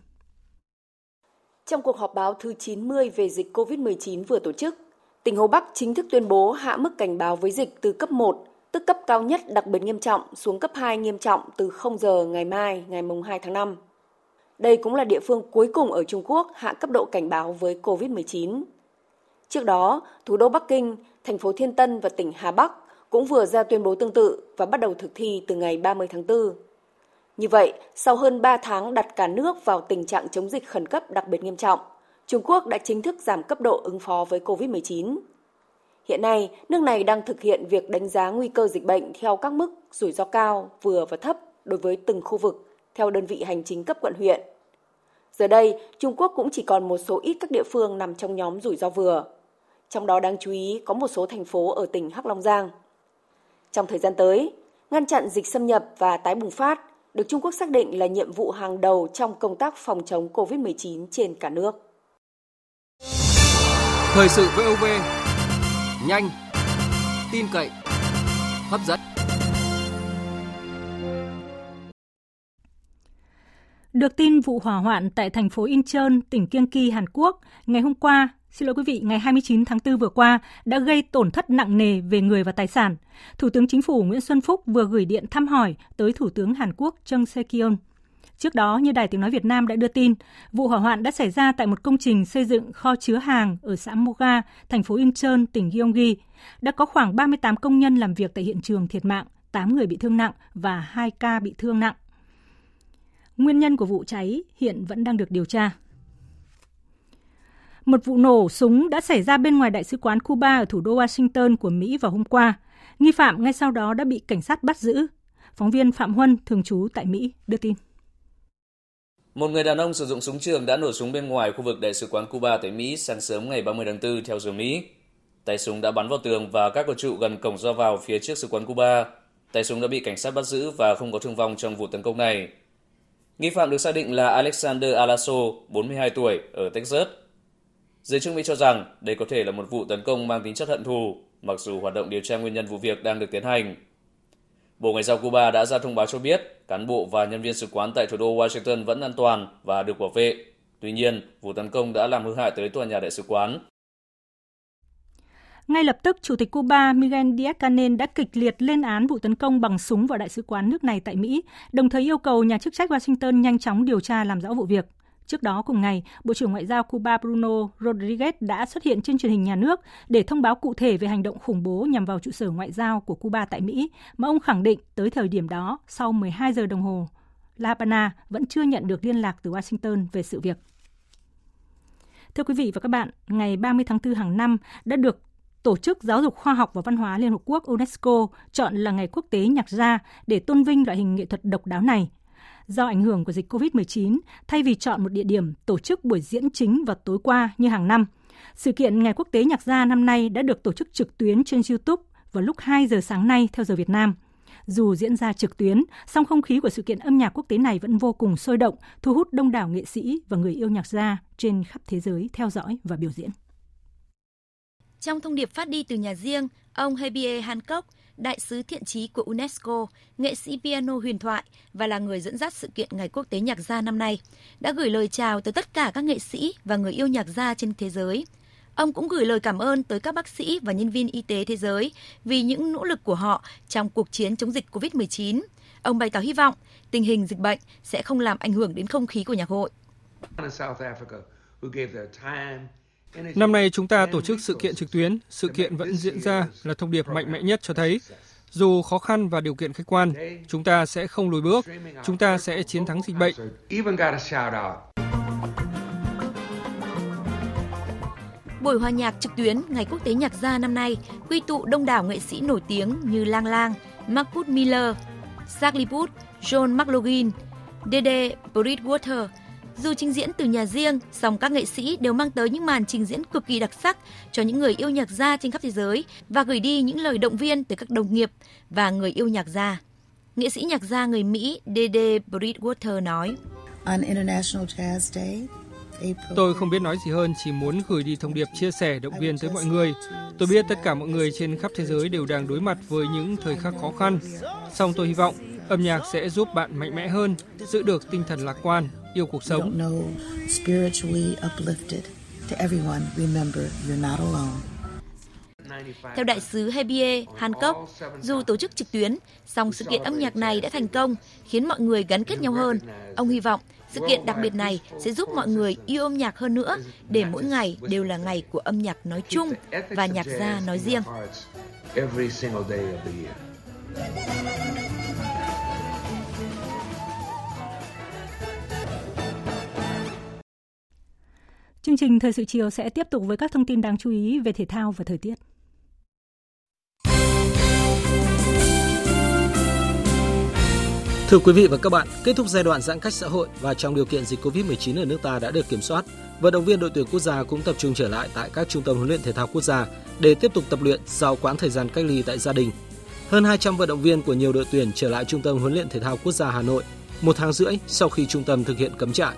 Trong cuộc họp báo thứ 90 về dịch COVID-19 vừa tổ chức, tỉnh Hồ Bắc chính thức tuyên bố hạ mức cảnh báo với dịch từ cấp 1, tức cấp cao nhất đặc biệt nghiêm trọng xuống cấp 2 nghiêm trọng từ 0 giờ ngày mai, ngày 2 tháng 5. Đây cũng là địa phương cuối cùng ở Trung Quốc hạ cấp độ cảnh báo với COVID-19. Trước đó, thủ đô Bắc Kinh, thành phố Thiên Tân và tỉnh Hà Bắc cũng vừa ra tuyên bố tương tự và bắt đầu thực thi từ ngày 30 tháng 4. Như vậy, sau hơn 3 tháng đặt cả nước vào tình trạng chống dịch khẩn cấp đặc biệt nghiêm trọng, Trung Quốc đã chính thức giảm cấp độ ứng phó với COVID-19. Hiện nay, nước này đang thực hiện việc đánh giá nguy cơ dịch bệnh theo các mức rủi ro cao, vừa và thấp đối với từng khu vực theo đơn vị hành chính cấp quận huyện. Giờ đây, Trung Quốc cũng chỉ còn một số ít các địa phương nằm trong nhóm rủi ro vừa. Trong đó đáng chú ý có một số thành phố ở tỉnh Hắc Long Giang. Trong thời gian tới, ngăn chặn dịch xâm nhập và tái bùng phát được Trung Quốc xác định là nhiệm vụ hàng đầu trong công tác phòng chống COVID-19 trên cả nước. Thời sự VOV, nhanh, tin cậy, hấp dẫn. Được tin vụ hỏa hoạn tại thành phố Incheon, tỉnh Gyeonggi, Hàn Quốc, ngày hôm qua xin lỗi quý vị, ngày 29 tháng 4 vừa qua đã gây tổn thất nặng nề về người và tài sản. Thủ tướng Chính phủ Nguyễn Xuân Phúc vừa gửi điện thăm hỏi tới Thủ tướng Hàn Quốc Chung Se-kyun. Trước đó, như Đài Tiếng Nói Việt Nam đã đưa tin, vụ hỏa hoạn đã xảy ra tại một công trình xây dựng kho chứa hàng ở xã Moga, thành phố Incheon, tỉnh Gyeonggi. Đã có khoảng 38 công nhân làm việc tại hiện trường thiệt mạng, 8 người bị thương nặng và 2 ca bị thương nặng. Nguyên nhân của vụ cháy hiện vẫn đang được điều tra. Một vụ nổ súng đã xảy ra bên ngoài Đại sứ quán Cuba ở thủ đô Washington của Mỹ vào hôm qua. Nghi phạm ngay sau đó đã bị cảnh sát bắt giữ. Phóng viên Phạm Huân, thường trú tại Mỹ, đưa tin. Một người đàn ông sử dụng súng trường đã nổ súng bên ngoài khu vực Đại sứ quán Cuba tại Mỹ sáng sớm ngày 30 tháng 4 theo giờ Mỹ. Tay súng đã bắn vào tường và các cột trụ gần cổng ra vào phía trước sứ quán Cuba. Tay súng đã bị cảnh sát bắt giữ và không có thương vong trong vụ tấn công này. Nghi phạm được xác định là Alexander Alaso, 42 tuổi, ở Texas. Giới chức Mỹ cho rằng đây có thể là một vụ tấn công mang tính chất hận thù, mặc dù hoạt động điều tra nguyên nhân vụ việc đang được tiến hành. Bộ Ngoại giao Cuba đã ra thông báo cho biết cán bộ và nhân viên sứ quán tại thủ đô Washington vẫn an toàn và được bảo vệ. Tuy nhiên, vụ tấn công đã làm hư hại tới tòa nhà đại sứ quán. Ngay lập tức, Chủ tịch Cuba Miguel Díaz-Canel đã kịch liệt lên án vụ tấn công bằng súng vào đại sứ quán nước này tại Mỹ, đồng thời yêu cầu nhà chức trách Washington nhanh chóng điều tra làm rõ vụ việc. Trước đó cùng ngày, Bộ trưởng Ngoại giao Cuba Bruno Rodriguez đã xuất hiện trên truyền hình nhà nước để thông báo cụ thể về hành động khủng bố nhằm vào trụ sở ngoại giao của Cuba tại Mỹ, mà ông khẳng định tới thời điểm đó, sau 12 giờ đồng hồ, La Habana vẫn chưa nhận được liên lạc từ Washington về sự việc. Thưa quý vị và các bạn, ngày 30 tháng 4 hàng năm đã được Tổ chức Giáo dục Khoa học và Văn hóa Liên Hợp Quốc UNESCO chọn là Ngày Quốc tế Nhạc gia để tôn vinh loại hình nghệ thuật độc đáo này. Do ảnh hưởng của dịch COVID-19, thay vì chọn một địa điểm tổ chức buổi diễn chính vào tối qua như hàng năm, sự kiện Ngày Quốc tế Nhạc gia năm nay đã được tổ chức trực tuyến trên YouTube vào lúc 2 giờ sáng nay theo giờ Việt Nam. Dù diễn ra trực tuyến, song không khí của sự kiện âm nhạc quốc tế này vẫn vô cùng sôi động, thu hút đông đảo nghệ sĩ và người yêu nhạc gia trên khắp thế giới theo dõi và biểu diễn. Trong thông điệp phát đi từ nhà riêng, ông Herbie Hancock, đại sứ thiện trí của UNESCO, nghệ sĩ piano huyền thoại và là người dẫn dắt sự kiện Ngày Quốc tế Nhạc gia năm nay, đã gửi lời chào tới tất cả các nghệ sĩ và người yêu nhạc gia trên thế giới. Ông cũng gửi lời cảm ơn tới các bác sĩ và nhân viên y tế thế giới vì những nỗ lực của họ trong cuộc chiến chống dịch COVID-19. Ông bày tỏ hy vọng tình hình dịch bệnh sẽ không làm ảnh hưởng đến không khí của nhạc hội. Năm nay chúng ta tổ chức sự kiện trực tuyến, sự kiện vẫn diễn ra là thông điệp mạnh mẽ nhất cho thấy dù khó khăn và điều kiện khách quan, chúng ta sẽ không lùi bước, chúng ta sẽ chiến thắng dịch bệnh. Buổi hòa nhạc trực tuyến Ngày Quốc tế Nhạc gia năm nay quy tụ đông đảo nghệ sĩ nổi tiếng như Lang Lang, Marcus Miller, Charlie Puth, John McLaughlin, Dede Bridgewater, dù trình diễn từ nhà riêng, song các nghệ sĩ đều mang tới những màn trình diễn cực kỳ đặc sắc cho những người yêu nhạc gia trên khắp thế giới và gửi đi những lời động viên tới các đồng nghiệp và người yêu nhạc gia. Nghệ sĩ nhạc gia người Mỹ Dede Bridgewater nói: On International Jazz Day, Tôi không biết nói gì hơn, chỉ muốn gửi đi thông điệp chia sẻ, động viên tới mọi người. Tôi biết tất cả mọi người trên khắp thế giới đều đang đối mặt với những thời khắc khó khăn. Song tôi hy vọng âm nhạc sẽ giúp bạn mạnh mẽ hơn, giữ được tinh thần lạc quan, yêu cuộc sống. Theo đại sứ Hebie Hancock, dù tổ chức trực tuyến, song sự kiện âm nhạc này đã thành công, khiến mọi người gắn kết nhau hơn. Ông hy vọng sự kiện đặc biệt này sẽ giúp mọi người yêu âm nhạc hơn nữa, để mỗi ngày đều là ngày của âm nhạc nói chung và nhạc gia nói riêng. Chương trình Thời sự chiều sẽ tiếp tục với các thông tin đáng chú ý về thể thao và thời tiết. Thưa quý vị và các bạn, kết thúc giai đoạn giãn cách xã hội và trong điều kiện dịch Covid-19 ở nước ta đã được kiểm soát, vận động viên đội tuyển quốc gia cũng tập trung trở lại tại các trung tâm huấn luyện thể thao quốc gia để tiếp tục tập luyện sau quãng thời gian cách ly tại gia đình. Hơn 200 vận động viên của nhiều đội tuyển trở lại trung tâm huấn luyện thể thao quốc gia Hà Nội một tháng rưỡi sau khi trung tâm thực hiện cấm trại.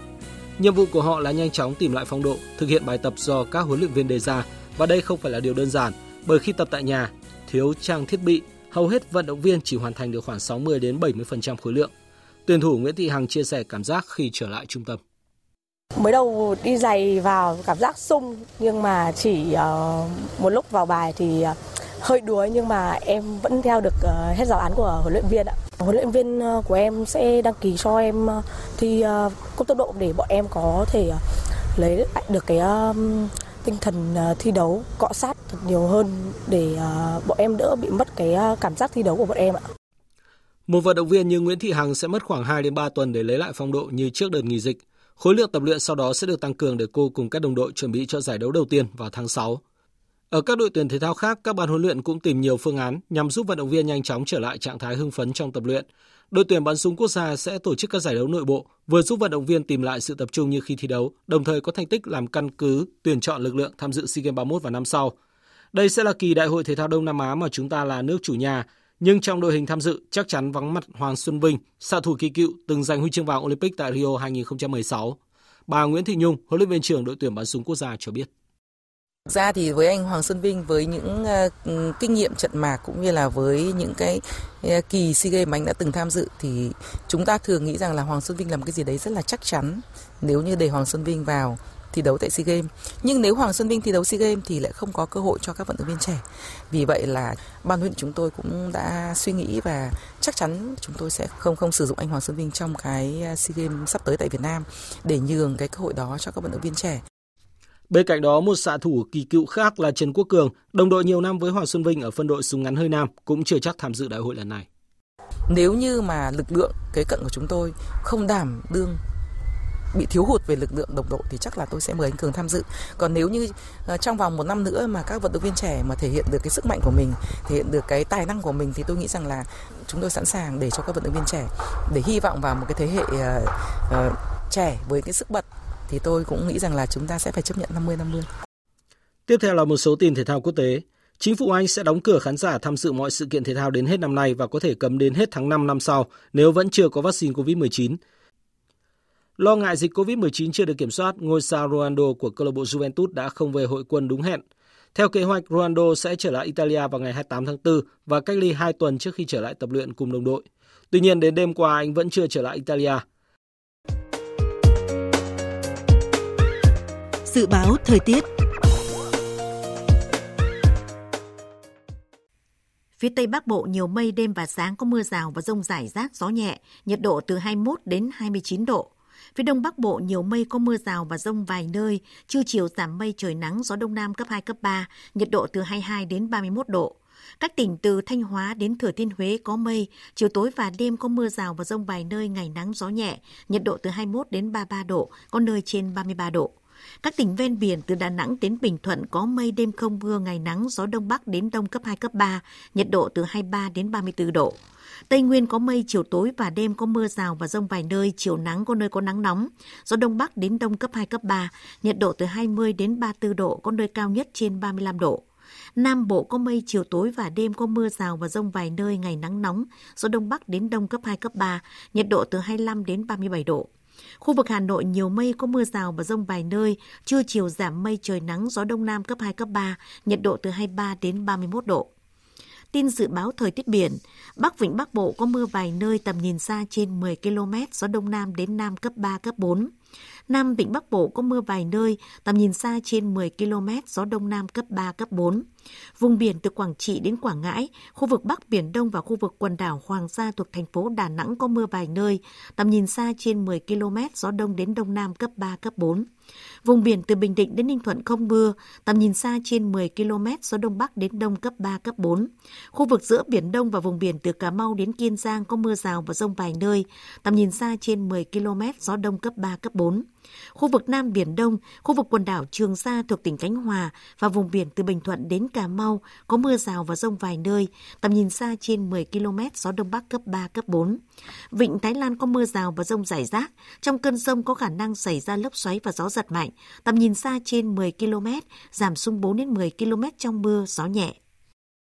Nhiệm vụ của họ là nhanh chóng tìm lại phong độ, thực hiện bài tập do các huấn luyện viên đề ra và đây không phải là điều đơn giản bởi khi tập tại nhà, thiếu trang thiết bị, hầu hết vận động viên chỉ hoàn thành được khoảng 60 đến 70% khối lượng. Tuyển thủ Nguyễn Thị Hằng chia sẻ cảm giác khi trở lại trung tâm. Mới đầu đi giày vào cảm giác sung nhưng mà chỉ uh, một lúc vào bài thì uh, hơi đuối nhưng mà em vẫn theo được uh, hết giáo án của huấn luyện viên ạ. Huấn luyện viên ờ, của em sẽ đăng ký cho em ờ, thi uh, cúp tốc độ để bọn em có thể lấy lại được cái tinh thần thi đấu cọ sát thật nhiều hơn để bọn em đỡ bị mất cái cảm giác thi đấu của bọn em ạ. Một vận động viên như Nguyễn Thị Hằng sẽ mất khoảng 2 đến 3 tuần để lấy lại phong độ như trước đợt nghỉ dịch. Khối lượng tập luyện sau đó sẽ được tăng cường để cô cùng các đồng đội chuẩn bị cho giải đấu đầu tiên vào tháng 6. Ở các đội tuyển thể thao khác, các ban huấn luyện cũng tìm nhiều phương án nhằm giúp vận động viên nhanh chóng trở lại trạng thái hưng phấn trong tập luyện. Đội tuyển bắn súng quốc gia sẽ tổ chức các giải đấu nội bộ, vừa giúp vận động viên tìm lại sự tập trung như khi thi đấu, đồng thời có thành tích làm căn cứ tuyển chọn lực lượng tham dự SEA Games 31 vào năm sau. Đây sẽ là kỳ đại hội thể thao Đông Nam Á mà chúng ta là nước chủ nhà, nhưng trong đội hình tham dự chắc chắn vắng mặt Hoàng Xuân Vinh, xạ thủ kỳ cựu từng giành huy chương vàng Olympic tại Rio 2016. Bà Nguyễn Thị Nhung, huấn luyện viên trưởng đội tuyển bắn súng quốc gia cho biết. Thực ra thì với anh Hoàng Xuân Vinh với những uh, kinh nghiệm trận mạc cũng như là với những cái uh, kỳ SEA Games mà anh đã từng tham dự thì chúng ta thường nghĩ rằng là Hoàng Xuân Vinh làm cái gì đấy rất là chắc chắn. Nếu như để Hoàng Xuân Vinh vào thi đấu tại SEA Games. Nhưng nếu Hoàng Xuân Vinh thi đấu SEA Games thì lại không có cơ hội cho các vận động viên trẻ. Vì vậy là ban huấn chúng tôi cũng đã suy nghĩ và chắc chắn chúng tôi sẽ không không sử dụng anh Hoàng Xuân Vinh trong cái ờ, SEA Games sắp tới tại Việt Nam để nhường cái cơ hội đó cho các vận động viên trẻ. Bên cạnh đó, một xạ thủ kỳ cựu khác là Trần Quốc Cường, đồng đội nhiều năm với Hoàng Xuân Vinh ở phân đội súng ngắn hơi nam, cũng chưa chắc tham dự đại hội lần này. Nếu như mà lực lượng kế cận của chúng tôi không đảm đương bị thiếu hụt về lực lượng đồng đội thì chắc là tôi sẽ mời anh Cường tham dự. Còn nếu như ờ, trong vòng một năm nữa mà các vận động viên trẻ mà thể hiện được cái sức mạnh của mình, thể hiện được cái tài năng của mình thì tôi nghĩ rằng là chúng tôi sẵn sàng để cho các vận động viên trẻ để hy vọng vào một cái thế hệ uh, uh, trẻ với cái sức bật thì tôi cũng nghĩ rằng là chúng ta sẽ phải chấp nhận 50-50. Tiếp theo là một số tin thể thao quốc tế. Chính phủ Anh sẽ đóng cửa khán giả tham dự mọi sự kiện thể thao đến hết năm nay và có thể cấm đến hết tháng 5 năm sau nếu vẫn chưa có vaccine COVID-19. Lo ngại dịch COVID-19 chưa được kiểm soát, ngôi sao Ronaldo của câu lạc bộ Juventus đã không về hội quân đúng hẹn. Theo kế hoạch, Ronaldo sẽ trở lại Italia vào ngày 28 tháng 4 và cách ly 2 tuần trước khi trở lại tập luyện cùng đồng đội. Tuy nhiên, đến đêm qua anh vẫn chưa trở lại Italia. Dự báo thời tiết Phía Tây Bắc Bộ nhiều mây, đêm và sáng có mưa rào và rông rải rác, gió nhẹ, nhiệt độ từ 21 đến 29 độ. Phía Đông Bắc Bộ nhiều mây có mưa rào và rông vài nơi, trưa chiều giảm mây trời nắng, gió Đông Nam cấp 2, cấp 3, nhiệt độ từ 22 đến 31 độ. Các tỉnh từ Thanh Hóa đến Thừa Thiên Huế có mây, chiều tối và đêm có mưa rào và rông vài nơi, ngày nắng gió nhẹ, nhiệt độ từ 21 đến 33 độ, có nơi trên 33 độ. Các tỉnh ven biển từ Đà Nẵng đến Bình Thuận có mây đêm không mưa, ngày nắng, gió đông bắc đến đông cấp 2, cấp 3, nhiệt độ từ 23 đến 34 độ. Tây Nguyên có mây, chiều tối và đêm có mưa rào và rông vài nơi, chiều nắng có nơi có nắng nóng. Gió đông bắc đến đông cấp 2, cấp 3, nhiệt độ từ 20 đến 34 độ, có nơi cao nhất trên 35 độ. Nam Bộ có mây, chiều tối và đêm có mưa rào và rông vài nơi, ngày nắng nóng, gió đông bắc đến đông cấp 2, cấp 3, nhiệt độ từ 25 đến 37 độ. Khu vực Hà Nội nhiều mây có mưa rào và rông vài nơi, trưa chiều giảm mây trời nắng, gió đông nam cấp 2, cấp 3, nhiệt độ từ 23 đến 31 độ. Tin dự báo thời tiết biển, Bắc Vịnh Bắc Bộ có mưa vài nơi tầm nhìn xa trên 10 km, gió đông nam đến nam cấp 3, cấp 4. Nam Vịnh Bắc Bộ có mưa vài nơi, tầm nhìn xa trên 10 km, gió Đông Nam cấp 3, cấp 4. Vùng biển từ Quảng Trị đến Quảng Ngãi, khu vực Bắc Biển Đông và khu vực quần đảo Hoàng Sa thuộc thành phố Đà Nẵng có mưa vài nơi, tầm nhìn xa trên 10 km, gió Đông đến Đông Nam cấp 3, cấp 4. Vùng biển từ Bình Định đến Ninh Thuận không mưa, tầm nhìn xa trên 10 km, gió Đông Bắc đến Đông cấp 3, cấp 4. Khu vực giữa Biển Đông và vùng biển từ Cà Mau đến Kiên Giang có mưa rào và rông vài nơi, tầm nhìn xa trên 10 km, gió Đông cấp 3, cấp 4. Khu vực Nam Biển Đông, khu vực quần đảo Trường Sa thuộc tỉnh Khánh Hòa và vùng biển từ Bình Thuận đến Cà Mau có mưa rào và rông vài nơi, tầm nhìn xa trên 10 km, gió Đông Bắc cấp 3, cấp 4. Vịnh Thái Lan có mưa rào và rông rải rác, trong cơn rông có khả năng xảy ra lốc xoáy và gió giật mạnh, tầm nhìn xa trên 10 km, giảm xuống 4 đến 10 km trong mưa, gió nhẹ.